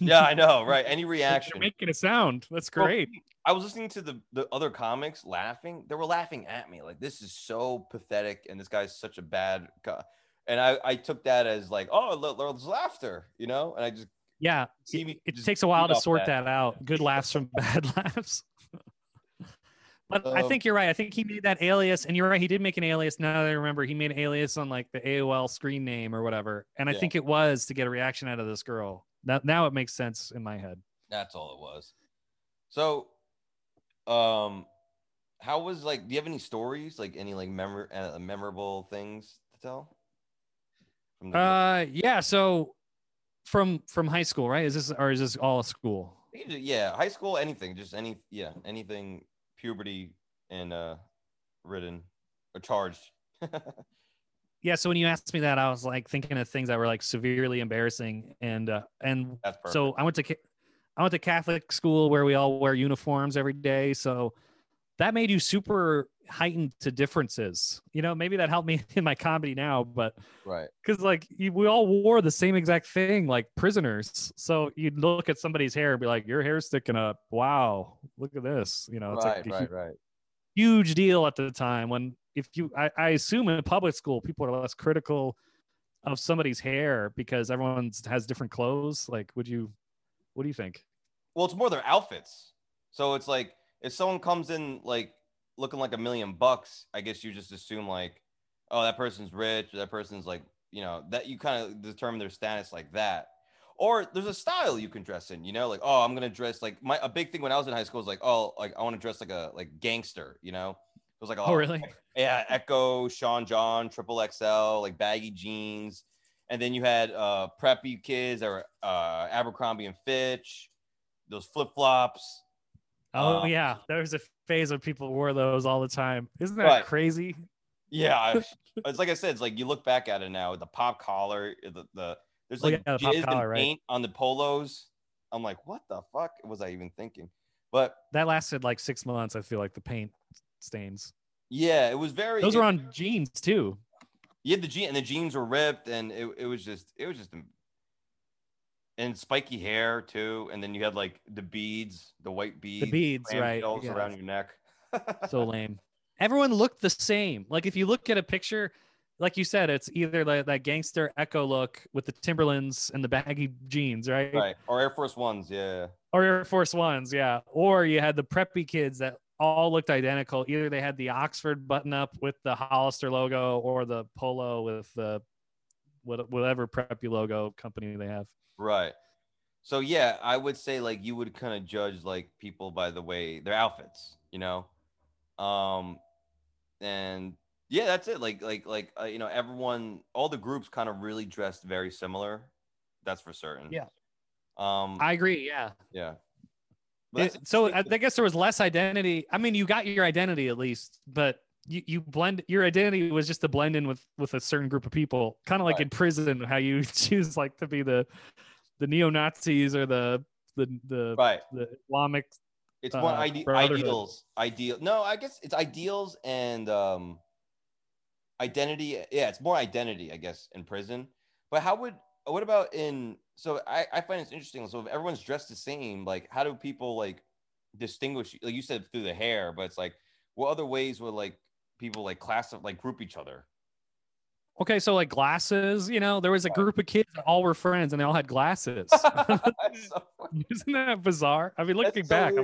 Yeah, I know, right? Any You're reaction. making a sound. That's great. I was listening to the the other comics laughing. They were laughing at me like this is so pathetic, and this guy's such a bad guy. And I I took that as like, oh, there's laughter, you know. And I just Yeah, see it, me. it just takes a while to sort that. out. Good laughs from bad laughs. but I Um, think you're right. I think he made that alias, and you're right. He did make an alias. Now that I remember, he made an alias on like the AOL screen name or whatever. And I Yeah. think it was to get a reaction out of this girl. Now, now it makes sense in my head. That's all it was. So, um, how was like? Do you have any stories, like any like memor- uh, memorable things to tell? From the Uh, yeah. So from from high school, right? Is this or is this all a school? You can do- yeah, high school, anything, just any, yeah, anything, puberty and uh, ridden or charged. Yeah. So when you asked me that, I was like thinking of things that were like severely embarrassing, and uh, and so I went to I went to Catholic school where we all wear uniforms every day. So that made you super heightened to differences. You know, maybe that helped me in my comedy now, but right. because like we all wore the same exact thing, like prisoners. So you'd look at somebody's hair and be like, "Your hair's sticking up. Wow, look at this." You know, it's right, like a right, hu- right. huge deal at the time when if you I, I assume in public school people are less critical of somebody's hair because everyone has different clothes. Like, would you what do you think? Well, it's more their outfits. So it's like if someone comes in like looking like a million bucks, I guess you just assume like, oh, that person's rich, that person's like, you know, that you kind of determine their status like that. Or there's a style you can dress in, you know, like, oh, I'm gonna dress like my a big thing when I was in high school was like, oh, like I want to dress like a like gangster, you know. It was like, oh, oh really? Yeah, Ecko, Sean John, Triple XL, like baggy jeans, and then you had uh preppy kids or uh Abercrombie and Fitch, those flip flops. Oh uh, yeah, there was a phase where people wore those all the time. Isn't that right. crazy? Yeah, it's like I said. It's like you look back at it now. The pop collar, the, the there's like oh, yeah, the collar, paint right? on the polos. I'm like, what the fuck was I even thinking? But that lasted like six months. I feel like the paint stains. Yeah, it was very. Those were on jeans too. Yeah, the jean and the jeans were ripped, and it, it was just it was just and spiky hair too. And then you had like the beads, the white beads, the beads, right, yeah. around your neck. so lame. Everyone looked the same. Like if you look at a picture, like you said, it's either like that gangster Ecko look with the Timberlands and the baggy jeans, right? Right. Or Air Force Ones, yeah. Or Air Force Ones, yeah. Or you had the preppy kids that all looked identical. Either they had the Oxford button up with the Hollister logo or the polo with the whatever preppy logo company they have. Right. So yeah, I would say like you would kind of judge like people by the way their outfits, you know. Um and yeah, that's it. Like like like uh, you know, everyone all the groups kind of really dressed very similar. That's for certain. Yeah. Um I agree, yeah. Yeah. It, so I, I guess there was less identity. I mean, you got your identity at least, but you, you blend your identity was just to blend in with with a certain group of people kind of like right. in prison how you choose like to be the the neo-nazis or the the the right the islamic it's more uh, ide- ideals ideal no i guess it's ideals and um identity yeah it's more identity i guess in prison but how would what about in so i i find it's interesting. So if everyone's dressed the same like how do people like distinguish like you said through the hair but it's like what other ways would like people like class like group each other? Okay so like glasses you know there was a group of kids that all were friends and they all had glasses. So isn't that bizarre? I mean looking so back.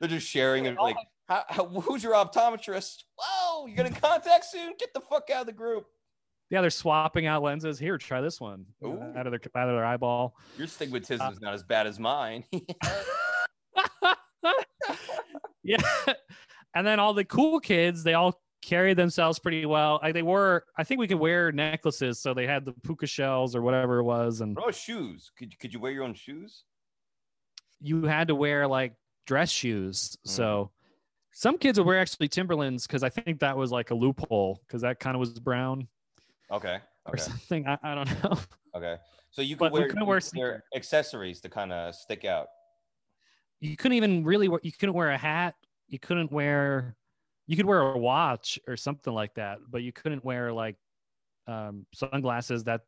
they're just sharing it like how, how, who's your optometrist? Whoa you're gonna contact soon? Get the fuck out of the group yeah, they're swapping out lenses. Here, try this one out of their out of their eyeball. Your stigmatism uh, is not as bad as mine. yeah, and then all the cool kids, they all carried themselves pretty well. I, they were, I think we could wear necklaces, so they had the puka shells or whatever it was, and oh, shoes. Could could you wear your own shoes? You had to wear like dress shoes. Mm. So some kids would wear actually Timberlands because I think that was like a loophole because that kind of was brown. Okay. okay. Or something. I, I don't know. Okay. So you could wear, wear wear accessories to kind of stick out. You couldn't even really wear, you couldn't wear a hat. You couldn't wear, you could wear a watch or something like that, but you couldn't wear like um, sunglasses that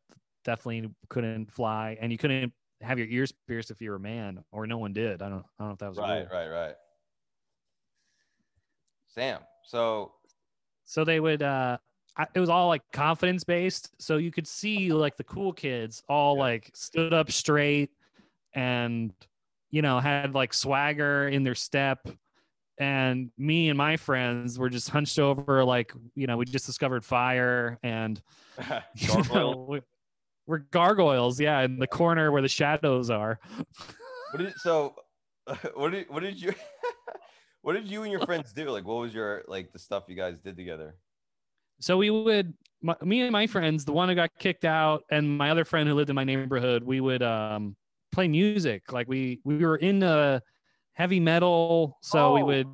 definitely couldn't fly. And you couldn't have your ears pierced if you were a man or no one did. I don't, I don't know if that was right, right, right. Sam. So, so they would, uh, it was all like confidence based. So you could see like the cool kids all like stood up straight and, you know, had like swagger in their step. And me and my friends were just hunched over, like, you know, we just discovered fire and you know, we, we're gargoyles. Yeah. In the corner where the shadows are. what did, so, what did, what did you, what did you and your friends do? Like, what was your, like, the stuff you guys did together? So we would, my, me and my friends, the one who got kicked out, and my other friend who lived in my neighborhood, we would um, play music. Like we we were into heavy metal, so oh. we would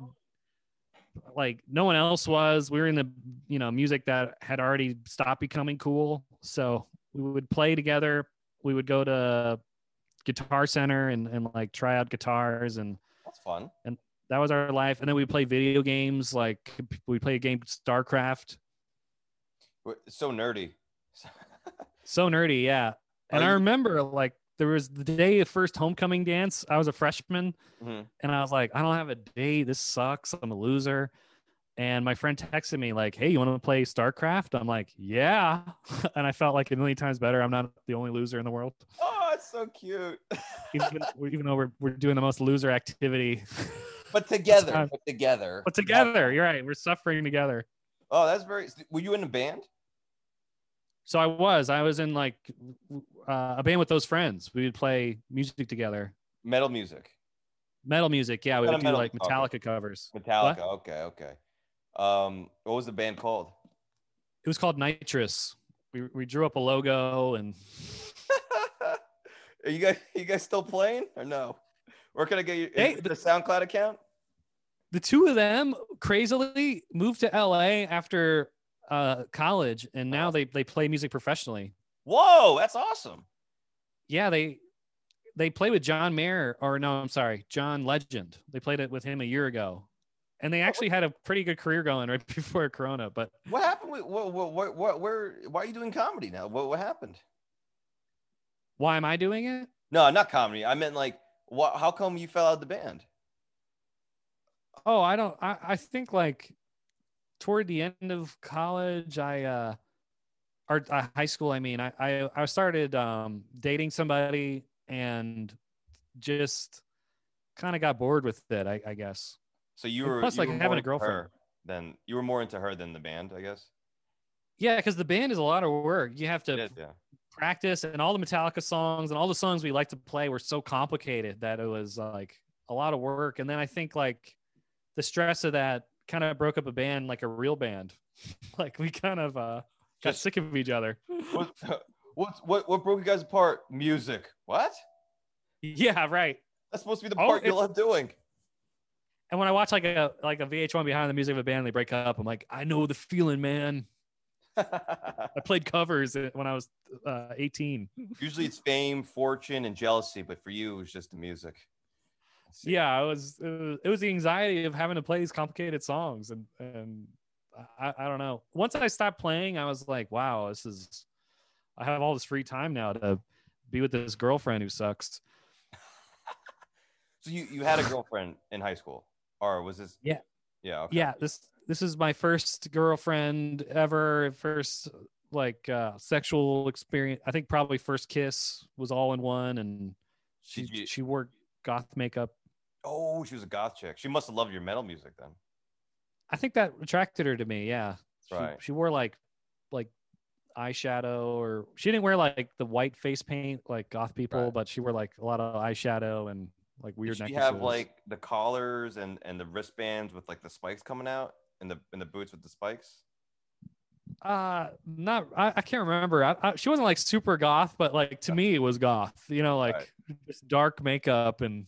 like no one else was. We were in the you know music that had already stopped becoming cool, so we would play together. We would go to Guitar Center and and like try out guitars and that's fun. And that was our life. And then we play video games like we play a game StarCraft so nerdy. so nerdy, yeah. And I remember like there was the day of first homecoming dance. I was a freshman, mm-hmm. and I was like, I don't have a date. This sucks. I'm a loser. and my friend texted me like, "Hey, you want to play StarCraft?" I'm like, "Yeah," and I felt like a million times better. I'm not the only loser in the world, Oh, it's so cute. even, even though we're we're doing the most loser activity. but together, but together. but together, you're right. We're suffering together. Oh, that's very. Were you in a band? So I was, I was in like uh, a band with those friends. We would play music together, Metal music. metal music. Yeah, we would do like metal? Metallica covers. Metallica. Okay, okay. Um, what was the band called? It was called Nitrous. We we drew up a logo and Are you guys you guys still playing or no? Where can I get you Hey, the SoundCloud account? the two of them crazily moved to LA after uh, college, and now they they play music professionally. Whoa, that's awesome. Yeah, they they play with John Mayer, or no, I'm sorry, John Legend. They played it with him a year ago, and they actually had a pretty good career going right before Corona. But What happened with what what what, what where why are you doing comedy now? What what happened? why am I doing it? No, not comedy. I meant like what how come you fell out of the band? Oh, I don't. I, I think like toward the end of college, I uh, or uh, high school. I mean, I I, I started um, dating somebody and just kind of got bored with it. I, I guess. So you And were plus, you like, were having a girlfriend. Then you were more into her than the band, I guess. Yeah, because the band is a lot of work. You have to is, yeah. practice, and all the Metallica songs and all the songs we like to play were so complicated that it was like a lot of work. And then I think like the stress of that kind of broke up a band like a real band. like we kind of uh, got Just- sick of each other. What, what what what broke you guys apart? Music. What? Yeah, right. That's supposed to be the Oh, part you love doing. And when I watch like a like a VH1 behind the music of a band, they break up. I'm like, I know the feeling, man. I played covers when I was uh, 18. Usually it's fame, fortune, and jealousy, but for you, it was just the music. Yeah, it was, it was it was the anxiety of having to play these complicated songs, and and I, I don't know. Once I stopped playing, I was like, wow, this is I have all this free time now to be with this girlfriend who sucks. So you you had a girlfriend in high school, or was this? Yeah. Yeah. Okay. Yeah, this this is my first girlfriend ever, first like uh sexual experience. I think probably first kiss was all in one, and she you- she wore goth makeup. Oh, she was a goth chick. She must have loved your metal music then. I think that attracted her to me. Yeah, she, Right. she wore like like eyeshadow, or she didn't wear like the white face paint like goth people, Right. but she wore like a lot of eyeshadow and like weird Did she necklaces. have like the collars and and the wristbands with like the spikes coming out, and the and the boots with the spikes? uh not I, I can't remember. I, I, she wasn't like super goth, but like to me it was goth. You know, like Right. just dark makeup and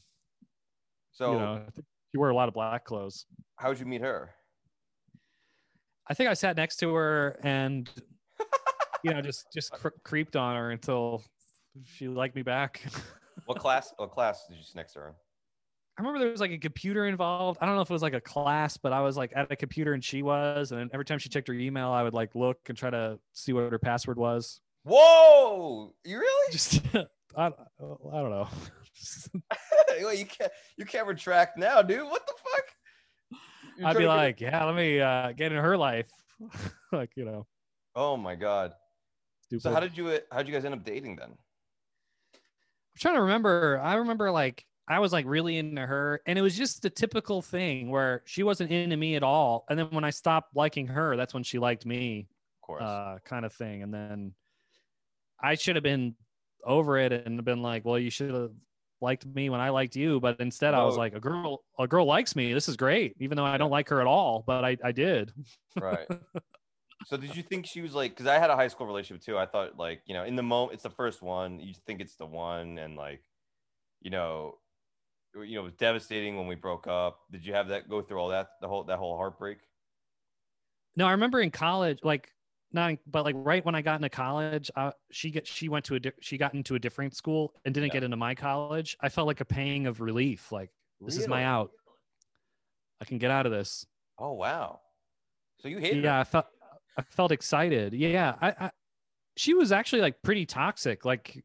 So you know wore a lot of black clothes. how'd you meet her? I think I sat next to her and you know just just cr- creeped on her until she liked me back. What class? What class did you sit next to her? I remember there was like a computer involved. I don't know if it was like a class, but I was like at a computer and she was, and every time she checked her email, I would like look and try to see what her password was. Whoa! You really? Just I, I don't know. Well, you can't you can't retract now, dude. What the fuck? You're I'd be like, yeah, let me uh, get in her life. like you know, oh my god. stupid. So how did you how did you guys end up dating then? I'm trying to remember. I remember like I was like really into her, and it was just the typical thing where she wasn't into me at all, and then when I stopped liking her, that's when she liked me. Of course. uh, kind of thing. And then I should have been over it and been like, well, you should have liked me when I liked you. But instead, I was like, a girl, a girl likes me. This is great, even though I don't like her at all. But I, I did. right. So did you think she was like? Because I had a high school relationship too. I thought like you know in the moment it's the first one. You think it's the one, and like you know, you know it was devastating when we broke up. Did you have that go through all that the whole that whole heartbreak? No, I remember in college, like not, but like right when I got into college, uh, she get she went to a di- she got into a different school and didn't Yeah. get into my college. I felt like a pang of relief. Like this is my out. I can get out of this. Oh wow. So you hated yeah her. i felt i felt excited yeah I, I she was actually like pretty toxic like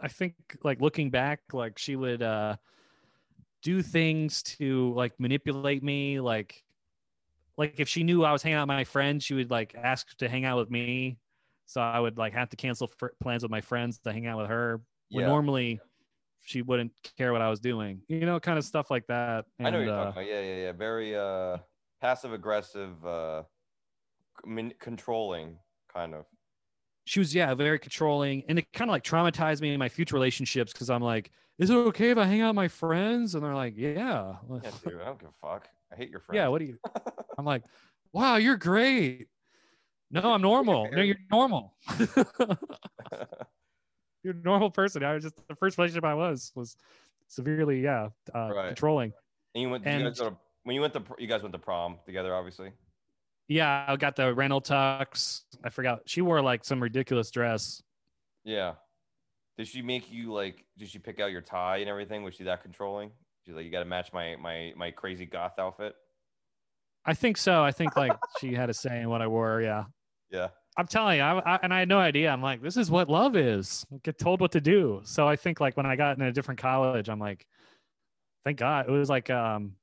i think like looking back like she would uh do things to like manipulate me like like if she knew I was hanging out with my friends, she would like ask to hang out with me. So I would like have to cancel fr- plans with my friends to hang out with her. When Yeah. normally she wouldn't care what I was doing, you know, kind of stuff like that. I know what you're uh, talking about. Yeah, yeah, yeah. Very uh, passive aggressive, uh, min- controlling kind of. she was yeah very controlling and it kind of like traumatized me in my future relationships because i'm like is it okay if i hang out with my friends and they're like yeah Yeah, dude. I don't give a fuck. I hate your friends. yeah what do you i'm like wow you're great no i'm normal no you're normal you're a normal person i was just the first relationship i was was severely yeah uh, Right. controlling and you went. Did you to, when you went to, you guys went to prom together, obviously. yeah i got the rental tux i forgot she wore like some ridiculous dress Yeah. Did she make you like? Did she pick out your tie and everything? Was she that controlling? She's like, you got to match my my my crazy goth outfit. i think so i think like she had a say in what i wore yeah Yeah. I'm telling you, I, I, and I had no idea. I'm like, this is what love is. Get told what to do. So I think like when I got in a different college, I'm like, thank God. It was like um,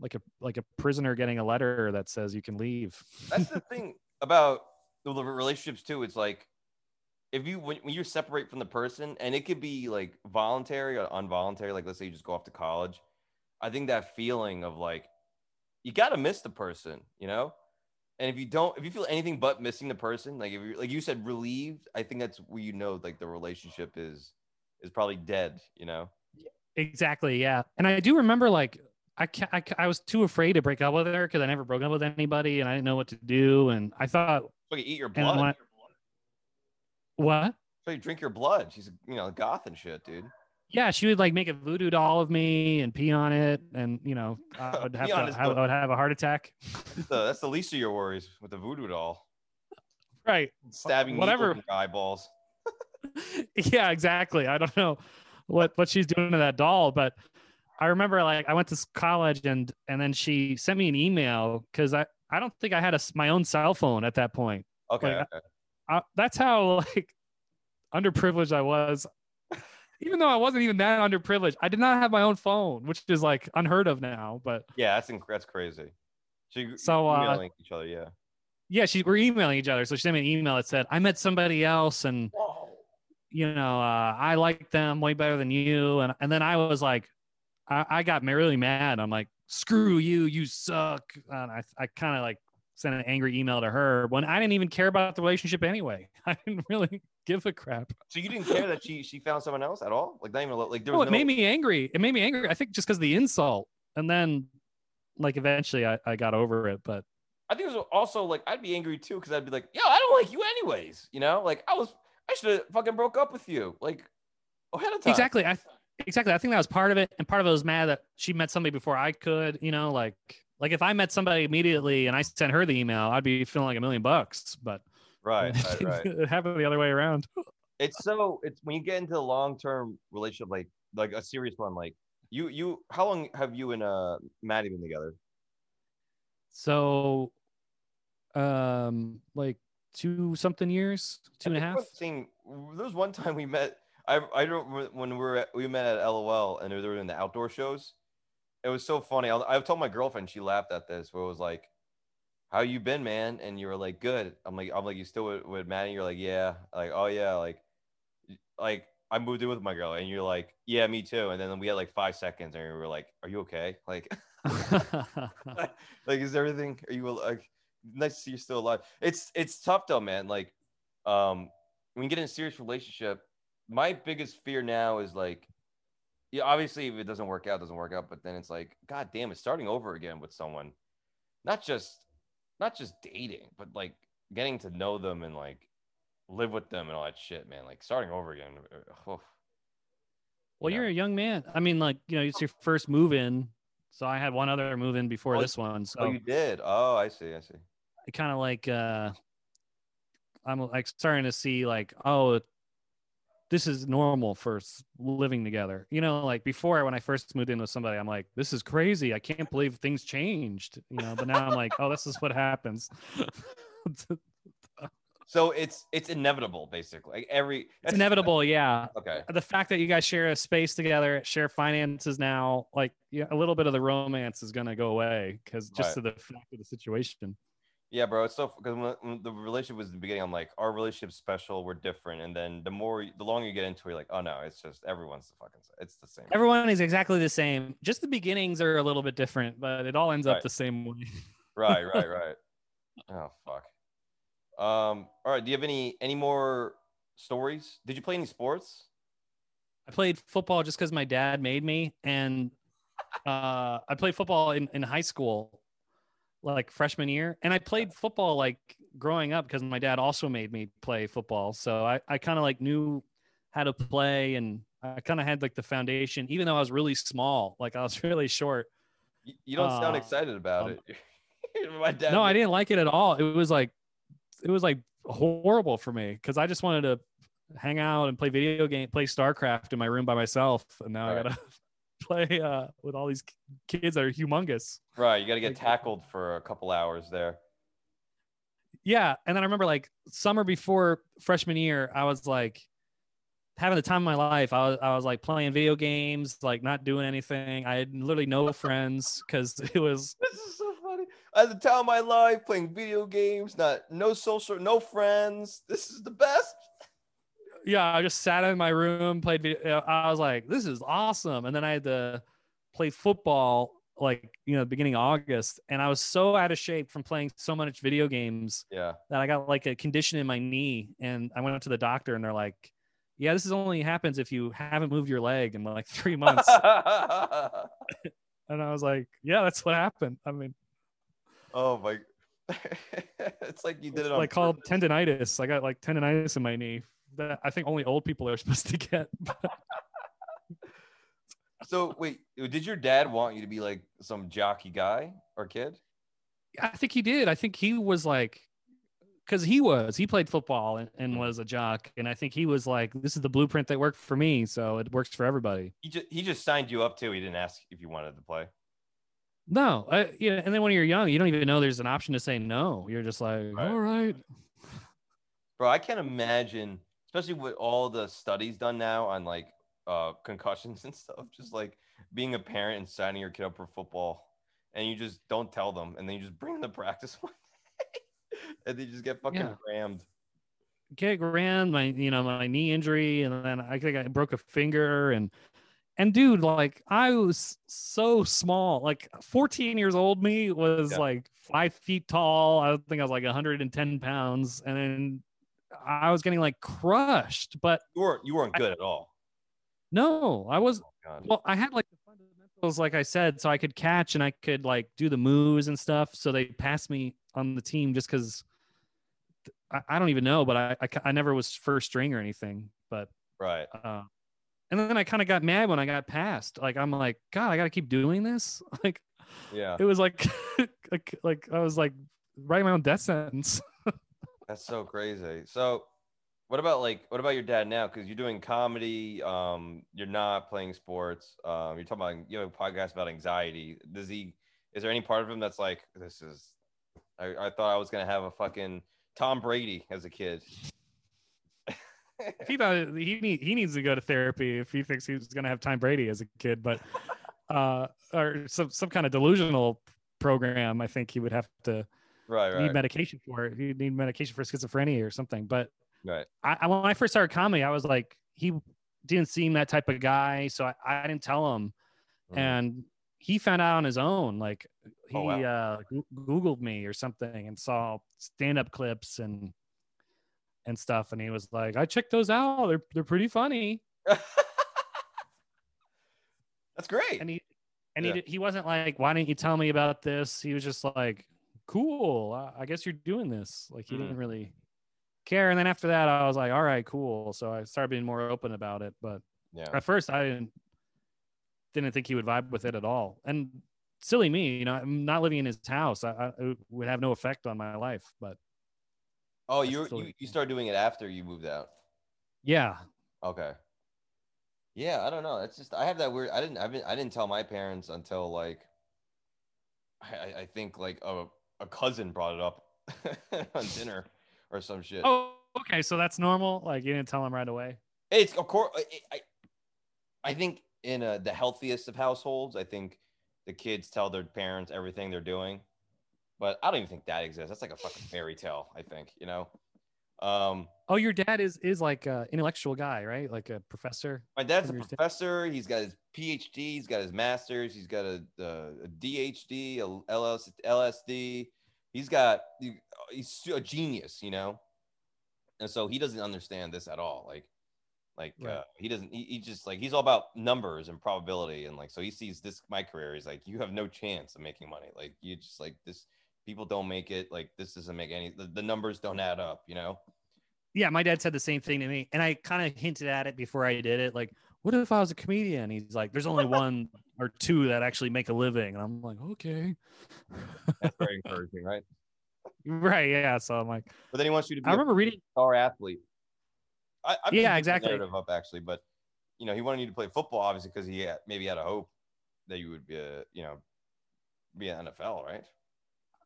like a like a prisoner getting a letter that says you can leave. That's the thing about the relationships too. It's like if you when, when you separate from the person, and it could be like voluntary or involuntary. Like let's say you just go off to college. I think that feeling of like you gotta miss the person, you know. And if you don't, if you feel anything but missing the person, like if you like you said relieved, I think that's where you know like the relationship is is probably dead, you know. exactly. Yeah. And I do remember like I I, I was too afraid to break up with her because I never broke up with anybody and I didn't know what to do. And I thought, eat your blood. What? So you drink your blood. She's you know goth and shit, dude. Yeah, she would like make a voodoo doll of me and pee on it, and you know, I would have to, I would have a heart attack. That's the, that's the least of your worries with the voodoo doll. Right. Stabbing Whatever. eyeballs. yeah, exactly. I don't know what what she's doing to that doll, but I remember like I went to college and and then she sent me an email because I I don't think I had a my own cell phone at that point. Okay. Like, okay. I, that's how like underprivileged I was. Even though I wasn't even that underprivileged, I did not have my own phone, which is like unheard of now. But Yeah, that's inc- that's crazy. So So, uh, emailing each other, yeah. yeah, she we're emailing each other. So she sent me an email that said, "I met somebody else, and you know, uh, I like them way better than you." And and then I was like, I, I got really mad. I'm like, "Screw you, you suck." And I I kind of like sent an angry email to her when I didn't even care about the relationship anyway. I didn't really give a crap. So you didn't care that she she found someone else at all? Like not even like there No, was it no. made me angry. It made me angry. I think just because the insult, and then like eventually I, I got over it. But I think it was also like I'd be angry too because I'd be like, yo, I don't like you anyways. You know, like I was I should have fucking broke up with you like ahead of time. exactly, I exactly. I think that was part of it, and part of it was mad that she met somebody before I could. You know, like like if I met somebody immediately and I sent her the email, I'd be feeling like a million bucks. But Right, right, right. it happened the other way around. it's so it's when you get into a long term relationship, like like a serious one, like you you how long have you and uh Maddie been together? So, um, like two something years, two and a half. Same. There was one time we met. I I don't when we were at, we met at LOL and they were in the outdoor shows. It was so funny. I, I told my girlfriend. She laughed at this. Where it was like, "How you been, man?" And you were like, "Good." I'm like, "I'm like, you still with, with Maddie?" You're like, "Yeah." Like, "Oh yeah." Like, like I moved in with my girl, and you're like, "Yeah, me too." And then we had like five seconds, and we were like, "Are you okay?" Like, like is everything? Are you like? Nice to see you're still alive. It's it's tough though, man. Like, um, when you get in a serious relationship, my biggest fear now is like, yeah, obviously if it doesn't work out, it doesn't work out. But then it's like, god damn, it's starting over again with someone, not just not just dating, but like getting to know them and like live with them and all that shit, man. Like starting over again. oh, Well, Yeah. you're a young man. I mean, like you know, it's your first move in. So I had one other move in before Oh, this one. So Oh, you did. Oh, I see. I see. I kind of like uh I'm like starting to see like oh this is normal for living together. You know, like before when I first moved in with somebody, I'm like this is crazy. I can't believe things changed. You know, but now I'm like oh this is what happens. So it's it's inevitable, basically. Like every It's inevitable, yeah. Okay. The fact that you guys share a space together, share finances now, like yeah, a little bit of the romance is gonna go away because just to the fact of the situation. Yeah, bro. It's so because the relationship was the beginning, I'm like, our relationship's special. We're different. And then the more, the longer you get into it, you're like, oh no, it's just everyone's the fucking. It's the same. Everyone is exactly the same. Just the beginnings are a little bit different, but it all ends up the same way. right, right, right. Oh fuck. Um. All right. Do you have any any more stories? Did you play any sports? I played football just because my dad made me, and uh, I played football in, in high school, like freshman year, and I played football like growing up because my dad also made me play football. So I, I kind of like knew how to play, and I kind of had like the foundation, even though I was really small, like I was really short. You, you don't sound Uh, excited about um, it. My dad. no, I didn't like it at all. It was like, it was like horrible for me because I just wanted to hang out and play video game, play StarCraft in my room by myself, and now I gotta Right. play uh, with all these kids that are humongous. Right. You got to get like- tackled for a couple hours there. Yeah, and then I remember like summer before freshman year, I was like having the time of my life. I was I was like playing video games, like not doing anything. I had literally no friends because it was This is so funny. At the time of my life, playing video games, not no social, no friends. This is the best. Yeah, I just sat in my room, played video. Uh, I was like, this is awesome. And then I had to play football like, you know, beginning of August. And I was so out of shape from playing so much video games Yeah. that I got like a condition in my knee. And I went up to the doctor and they're like, yeah, this is only happens if you haven't moved your leg in like three months. and I was like, yeah, that's what happened. I mean, oh my. it's like you did it on like called tendonitis. I got like tendonitis in my knee that I think only old people are supposed to get. So wait, did your dad want you to be like some jockey guy or kid? I think he did. I think he was like, because he was, he played football and, and Mhm. was a jock. And I think he was like, this is the blueprint that worked for me. So it works for everybody. He just he just signed you up too. He didn't ask if you wanted to play. No, I, yeah. And then when you're young, you don't even know there's an option to say no. You're just like, Right. all right. Bro, I can't imagine, especially with all the studies done now on like uh concussions and stuff, just like being a parent and signing your kid up for football and you just don't tell them and then you just bring them to practice one day and they just get fucking Yeah. rammed. Get ran my, you know, my knee injury. And then I think I broke a finger and, and dude, like I was so small, like 14 years old. Me was Yeah. like five feet tall. I think I was like 110 pounds. And then I was getting like crushed, but You weren't you weren't I- good at all. no, I was God. Well, I had like the fundamentals, like I said, so I could catch and I could like do the moves and stuff. So they passed me on the team just because I, I don't even know, but I, I I never was first string or anything. But Right. uh, and then I kind of got mad when I got passed. Like I'm like, God, I got to keep doing this. Like Yeah. it was like, like like I was like writing my own death sentence. That's so crazy. So, what about like what about your dad now? Because you're doing comedy. Um, you're not playing sports. Um, you're talking about you have a podcast about anxiety. Does he? Is there any part of him that's like this is? I, I thought I was gonna have a fucking Tom Brady as a kid. he thought he need, he needs to go to therapy if he thinks he's gonna have Tom Brady as a kid, but uh, or some some kind of delusional program. I think he would have to right, need medication for it. He'd need medication for schizophrenia or something. But right. I, I when I first started comedy, I was like, he didn't seem that type of guy, so I, I didn't tell him, Mhm. and he found out on his own. Like he Oh, wow. uh, Googled me or something and saw stand up clips and and stuff, and he was like, I checked those out. They're they're pretty funny. That's great. and he and Yeah. he he wasn't like why didn't you tell me about this he was just like cool i, I guess you're doing this like he Mm. didn't really care and then after that i was like all right cool so i started being more open about it but yeah. at first i didn't didn't think he would vibe with it at all and silly me you know i'm not living in his house i, I it would have no effect on my life but Oh, you you you started doing it after you moved out. yeah Okay. Yeah, I don't know. It's just I have that weird. I didn't. I didn't. I didn't tell my parents until like. I, I- I think like a a cousin brought it up on dinner or some shit. Oh, okay. So that's normal. Like you didn't tell him right away. It's of course. I, I, think in uh, the healthiest of households, I think the kids tell their parents everything they're doing. But I don't even think that exists. That's like a fucking fairy tale. I think you know. Um, oh, your dad is is like a intellectual guy, right? Like a professor. My dad's a professor. He's got his PhD. He's got his master's. He's got a, a, a DHD, a LS, LSD. He's got he's a genius, you know. And so he doesn't understand this at all. Like, like right. uh, he doesn't. He, he just like he's all about numbers and probability, and like so he sees this my career. He's like, you have no chance of making money. Like you just like this people don't make it like this doesn't make any the, the numbers don't add up you know yeah my dad said the same thing to me and i kind of hinted at it before i did it like what if i was a comedian? He's like there's only one or two that actually make a living and i'm like okay. That's very encouraging right? Right yeah so i'm like but then he wants you to be i remember reading star athlete. I, I'm yeah exactly. narrative up actually but you know he wanted you to play football obviously because he had, maybe had a hope that you would be a you know be an nfl right?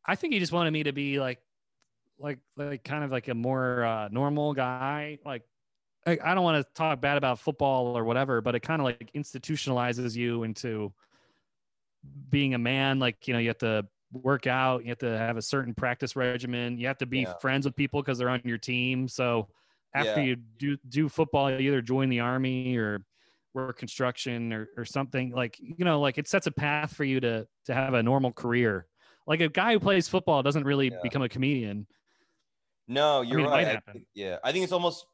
I think he just wanted me to be like, like, like kind of like a more uh, normal guy. Like, I, I don't want to talk bad about football or whatever, but it kind of like institutionalizes you into being a man. Like, you know, you have to work out, you have to have a certain practice regimen, you have to be yeah. friends with people because they're on your team. So after yeah. you do do football, you either join the army or work construction or, or something like you know like it sets a path for you to to have a normal career like a guy who plays football doesn't really yeah. become a comedian. No, you're I mean, right. I yeah, I think it's almost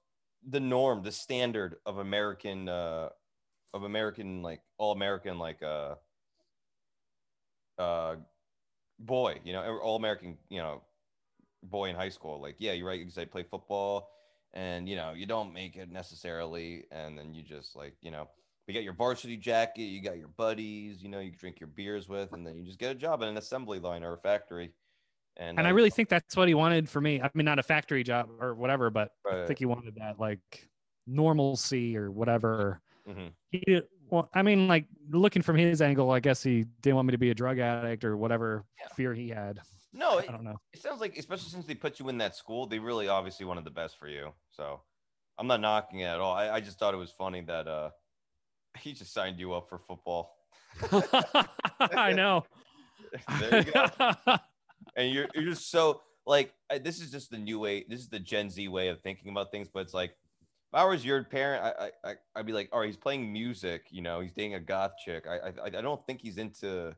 the norm, the standard of American, uh, of American like all American like uh, uh, boy, you know, all American, you know, boy in high school. Like, yeah, you're right. Because I play football, and you know, you don't make it necessarily, and then you just like, you know, you got your varsity jacket, you got your buddies, you know, you drink your beers with, and then you just get a job in an assembly line or a factory. And, and uh, I really think that's what he wanted for me. I mean, not a factory job or whatever, but right. I think he wanted that like normalcy or whatever. Mm-hmm. He, well, I mean, like looking from his angle, I guess he didn't want me to be a drug addict or whatever yeah. fear he had. No, I don't know. It sounds like, especially since they put you in that school, they really obviously wanted the best for you. So I'm not knocking it at all. I, I just thought it was funny that, uh, he just signed you up for football. I know. there you go. And you're you're just so like this is just the new way. This is the Gen Z way of thinking about things. But it's like if I was your parent, I I I'd be like, all right, he's playing music. You know, he's dating a goth chick. I I I don't think he's into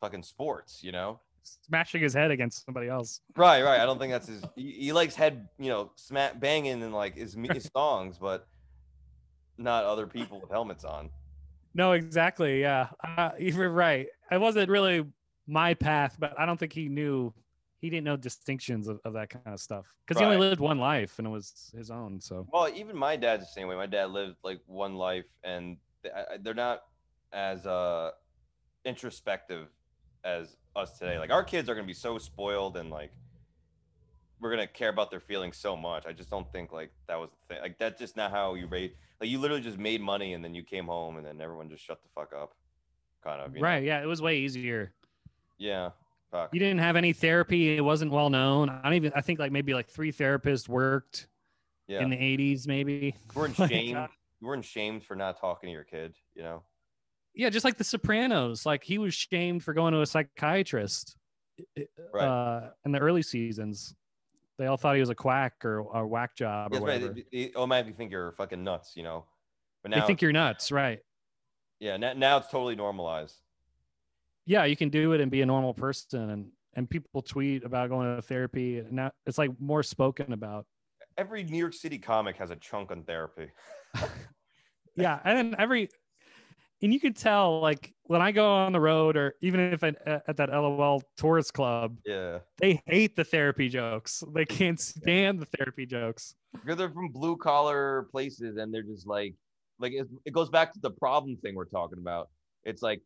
fucking sports. You know. Smashing his head against somebody else. Right, right. I don't think that's his. He, he likes head, you know, smack banging and like his, his songs, but not other people with helmets on. No, exactly. Yeah, uh, you're right. I wasn't really my path, but I don't think he knew. He didn't know distinctions of, of that kind of stuff because right. he only lived one life and it was his own. So, well, even my dad's the same way. My dad lived like one life, and they're not as uh introspective as us today. Like our kids are gonna be so spoiled and like we're gonna care about their feelings so much. I just don't think like that was the thing. Like that's just not how you raise like you literally just made money and then you came home and then everyone just shut the fuck up, kind of. right? Know? Yeah, it was way easier. Yeah. Fuck. You didn't have any therapy. It wasn't well known. I don't even. I think like maybe like three therapists worked. Yeah. In the '80s, maybe. You weren't shamed. like, you weren't shamed for not talking to your kid. You know. Yeah, just like The Sopranos. Like he was shamed for going to a psychiatrist. Right. Uh, in the early seasons. They all thought he was a quack or a whack job or yes, whatever. Right. They, they automatically think you're fucking nuts, you know. But now they think you're nuts, right? Yeah. Now, now it's totally normalized. Yeah, you can do it and be a normal person, and and people tweet about going to therapy, and now it's like more spoken about. Every New York City comic has a chunk on therapy. yeah, and then every and you could tell like when I go on the road or even if I, at that LOL tourist club, yeah, they hate the therapy jokes. They can't stand the therapy jokes because they're from blue collar places and they're just like, like it, it goes back to the problem thing we're talking about. It's like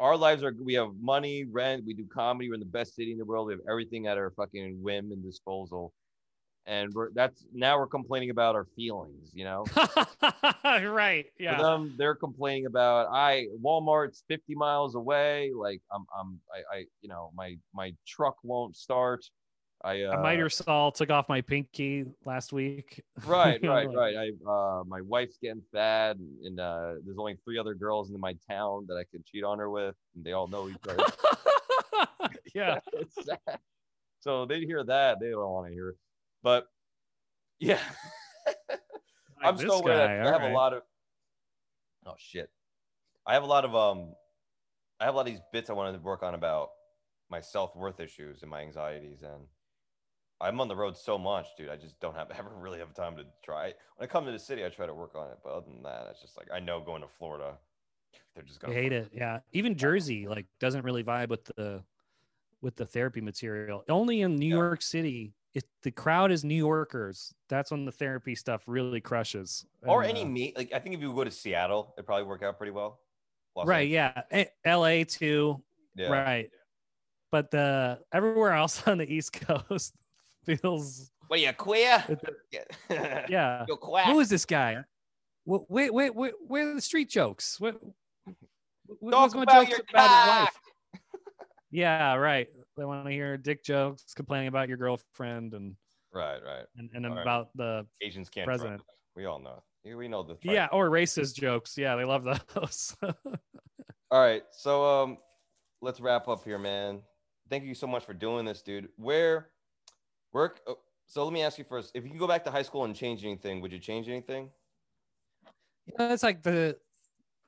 our lives are we have money, rent, we do comedy, we're in the best city in the world, we have everything at our fucking whim and disposal. And we're that's now we're complaining about our feelings you know? Right yeah. For them they're complaining about i walmart's 50 miles away like i'm i'm I, I you know my my truck won't start I uh, I might or Saul took off my pinky last week. right, right, like- right. I uh, my wife's getting fat, and, and uh, there's only three other girls in my town that I could cheat on her with, and they all know each other. yeah. it's sad. So they hear that, they don't want to hear it. But yeah, I'm still guy, I have alright. a lot of oh shit. I have a lot of um I have a lot of these bits I wanted to work on about my self-worth issues and my anxieties and I'm on the road so much, dude. I just don't have ever really have time to try. When I come to the city, I try to work on it. But other than that, it's just like I know going to Florida, they're just gonna hate it. Yeah. Even Jersey like doesn't really vibe with the with the therapy material. Only in New Yeah. York City, if the crowd is New Yorkers, that's when the therapy stuff really crushes. or And, any uh, meet like I think if you go to Seattle, it'd probably work out pretty well. Los right, Angeles. yeah. LA too. Yeah. Right. But the everywhere else on the East Coast feels What are you queer? yeah. You're quack. Who is this guy? Wh- Wait, wait, wait, where are the street jokes? What, what Talk about jokes your about cock. wife? Yeah, right. They want to hear dick jokes, complaining about your girlfriend, and Right, right. and, and All right. about the Asians can't President. trust. We all know. We know the. yeah, or racist jokes. Yeah, they love those. All right, so um, let's wrap up here, man. Thank you so much for doing this, dude. Where, work. oh, So let me ask you first: If you can go back to high school and change anything, would you change anything? Yeah, it's like the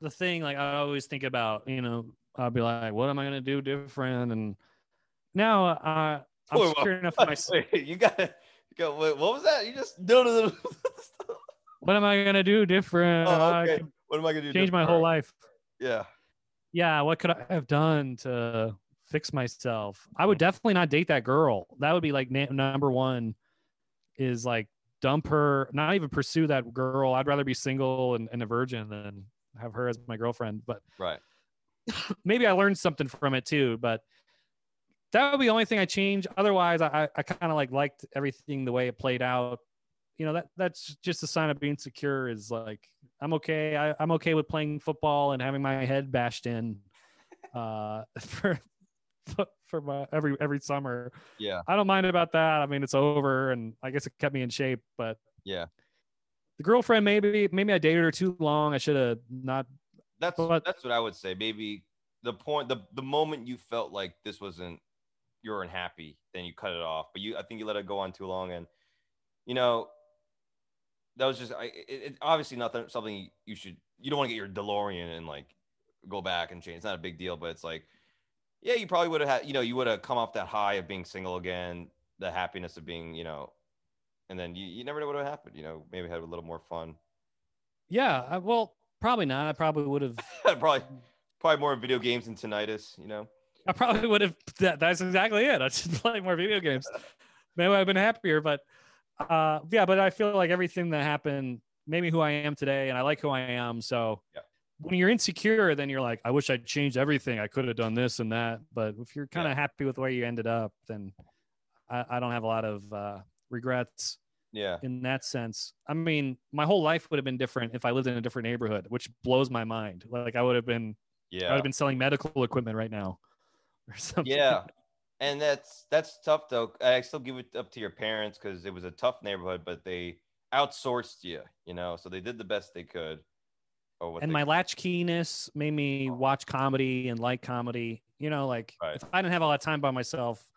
the thing. Like I always think about. You know, I'll be like, what am I gonna do different? And now uh, I'm Wait, secure enough myself. Wait, you got to go. Wait, what was that? You just no, no, no. What am I gonna do different? oh, okay. What am I gonna do? change my whole life. Yeah. yeah, what could I have done to fix myself? I would definitely not date that girl. That would be like na- number one is like dump her, not even pursue that girl. I'd rather be single and, and a virgin than have her as my girlfriend. But Right. maybe I learned something from it too. But that would be the only thing I change. Otherwise, I, I- kind of like liked everything the way it played out. You know, that that's just a sign of being secure is like, I'm okay. I, I'm okay with playing football and having my head bashed in uh, for, for my every, every summer. Yeah. I don't mind about that. I mean, it's over and I guess it kept me in shape, but Yeah. the girlfriend, maybe, maybe I dated her too long. I should have not That's But- that's what I would say. Maybe the point, the the moment you felt like this wasn't you were unhappy, then you cut it off. But you, I think you let it go on too long, and you know that was just I. It, it obviously nothing something you should. You don't want to get your DeLorean and like go back and change. It's not a big deal, but it's like, yeah, you probably would have had. You know, you would have come off that high of being single again, the happiness of being, you know, and then you, you never know what would have happened. You know, maybe had a little more fun. Yeah, I, well, probably not. I probably would have. probably probably more video games than tinnitus. You know. I probably would have. That, that's exactly it. I should play more video games. Maybe I've been happier, but uh, yeah. But I feel like everything that happened made me who I am today, and I like who I am. So Yeah. When you're insecure, then you're like, I wish I'd changed everything. I could have done this and that. But if you're kind of happy with where you ended up, then I, I don't have a lot of uh, regrets Yeah. in that sense. I mean, my whole life would have been different if I lived in a different neighborhood, which blows my mind. Like I would have been, yeah, I would have been selling medical equipment right now, or something. Yeah. And that's that's tough though. I still give it up to your parents because it was a tough neighborhood, but they outsourced you, you know, so they did the best they could. What and my latchkeyness made me watch comedy and like comedy. You know, like Right. if I didn't have a lot of time by myself,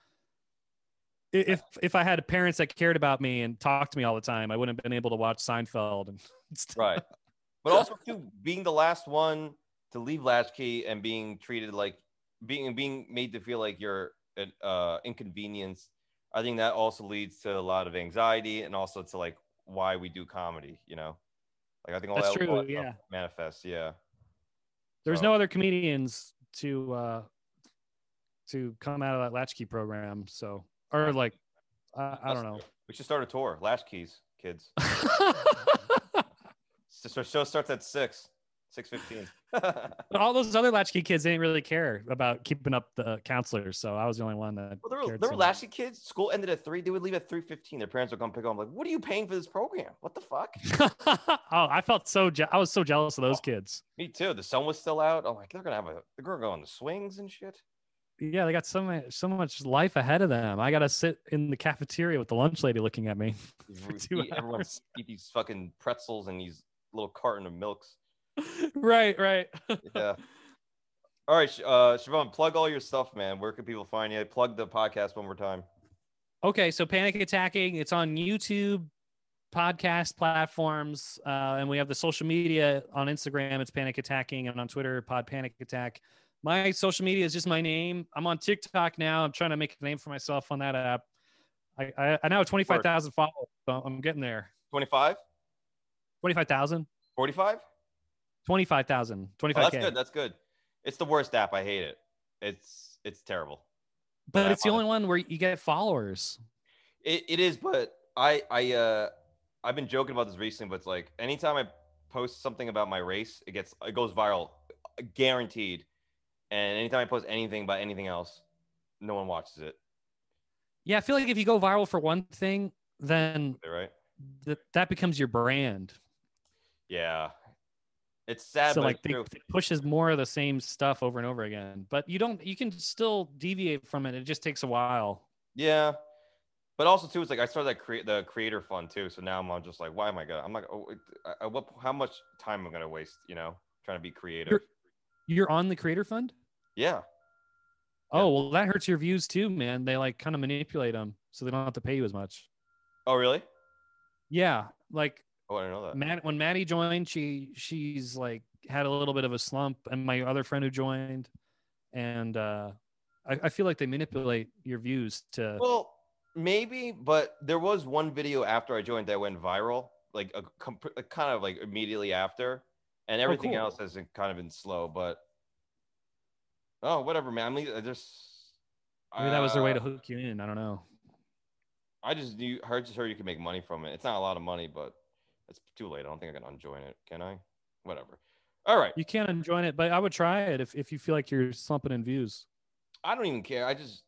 if if I had parents that cared about me and talked to me all the time, I wouldn't have been able to watch Seinfeld and stuff. right. But also too, being the last one to leave Latchkey and being treated like being being made to feel like you're an uh, inconvenience. I think that also leads to a lot of anxiety and also to like why we do comedy. You know, like I think all That's that, true, yeah. manifests. Yeah. There's So- no other comedians to uh to come out of that latchkey program. So or like I, I don't know. We should start a tour. Latchkeys, kids. So show starts at six, six fifteen. All those other latchkey kids didn't really care about keeping up the counselors, so I was the only one that. Well, there were, there were latchkey kids. School ended at three. They would leave at three fifteen. Their parents would come pick them. up. like, what are you paying for this program? What the fuck? oh, I felt so. Je- I was so jealous of those oh, kids. Me too. The sun was still out. I'm like, they're gonna have a. They're gonna go on the swings and shit. yeah, they got so much so much life ahead of them. I gotta sit in the cafeteria with the lunch lady looking at me. for two Eat- everyone hours. eat these fucking pretzels and these little carton of milks. right, right. Yeah. All right, uh, Chavone, plug all your stuff, man. Where can people find you? Plug the podcast one more time. Okay, so Panic Attacking, it's on YouTube, podcast platforms, uh, and we have the social media on Instagram. It's Panic Attacking, and on Twitter, Pod Panic Attack. My social media is just my name. I'm on TikTok now. I'm trying to make a name for myself on that app. I I, I now have 25,000 followers. So I'm getting there. 25? 25,000, 45? 25,000, Oh, 25k. that's good. That's good. It's the worst app. I hate it. It's it's terrible. but I it's the only one where you get followers. It, it is, but I I uh I've been joking about this recently, but it's like anytime I post something about my race, it gets it goes viral, guaranteed. And anytime I post anything about anything else, no one watches it. Yeah, I feel like if you go viral for one thing, then Right? th- that becomes your brand. Yeah. It's sad, so but like they, it pushes more of the same stuff over and over again. But you don't you can still deviate from it. It just takes a while. Yeah. But also too, it's like I started that create the creator fund too. So now I'm just like, why am I gonna? I'm like, oh, I- uh, what? How much time am I gonna waste? You know, trying to be creative. You're- You're on the creator fund? yeah. Oh, well that hurts your views too, man. They like kind of manipulate them so they don't have to pay you as much. Oh, really? Yeah, like Oh, I know that. Matt when Maddie joined, she she's like had a little bit of a slump, and my other friend who joined, and uh, I, I feel like they manipulate your views to. Well, maybe, but there was one video after I joined that went viral, like a comp- like, kind of like immediately after, and everything cool. else has kind of been slow. But oh, whatever, man. I mean, I just Maybe that was their way uh, to hook you in. I don't know. I just knew, heard just heard you can make money from it. It's not a lot of money, but it's too late. I don't think I can unjoin it. Can I? Whatever. All right. You can join it, but I would try it if, if you feel like you're slumping in views. I don't even care. I just,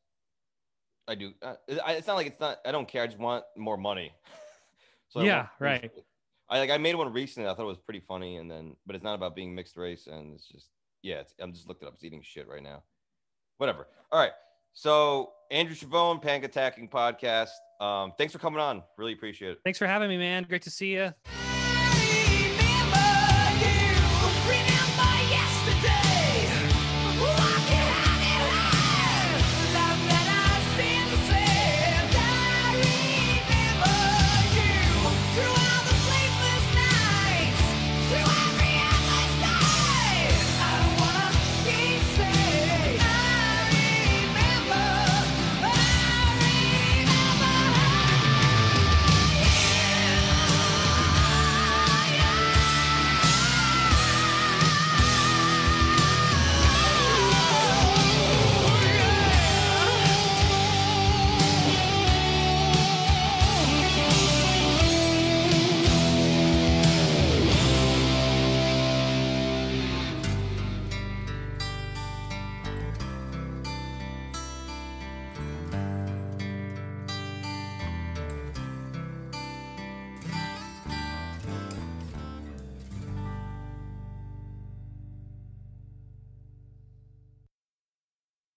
I do. Uh, I- it's not like it's not. I don't care. I just want more money. I Yeah, want- right. I like. I made one recently. I thought it was pretty funny, and then, but it's not about being mixed race, and it's just, yeah. It's, I'm just looked it up. It's eating shit right now. Whatever. All right. So Andrew Chavone, Panic Attacking Podcast. Um, thanks for coming on. Really appreciate it. Thanks for having me, man. Great to see you.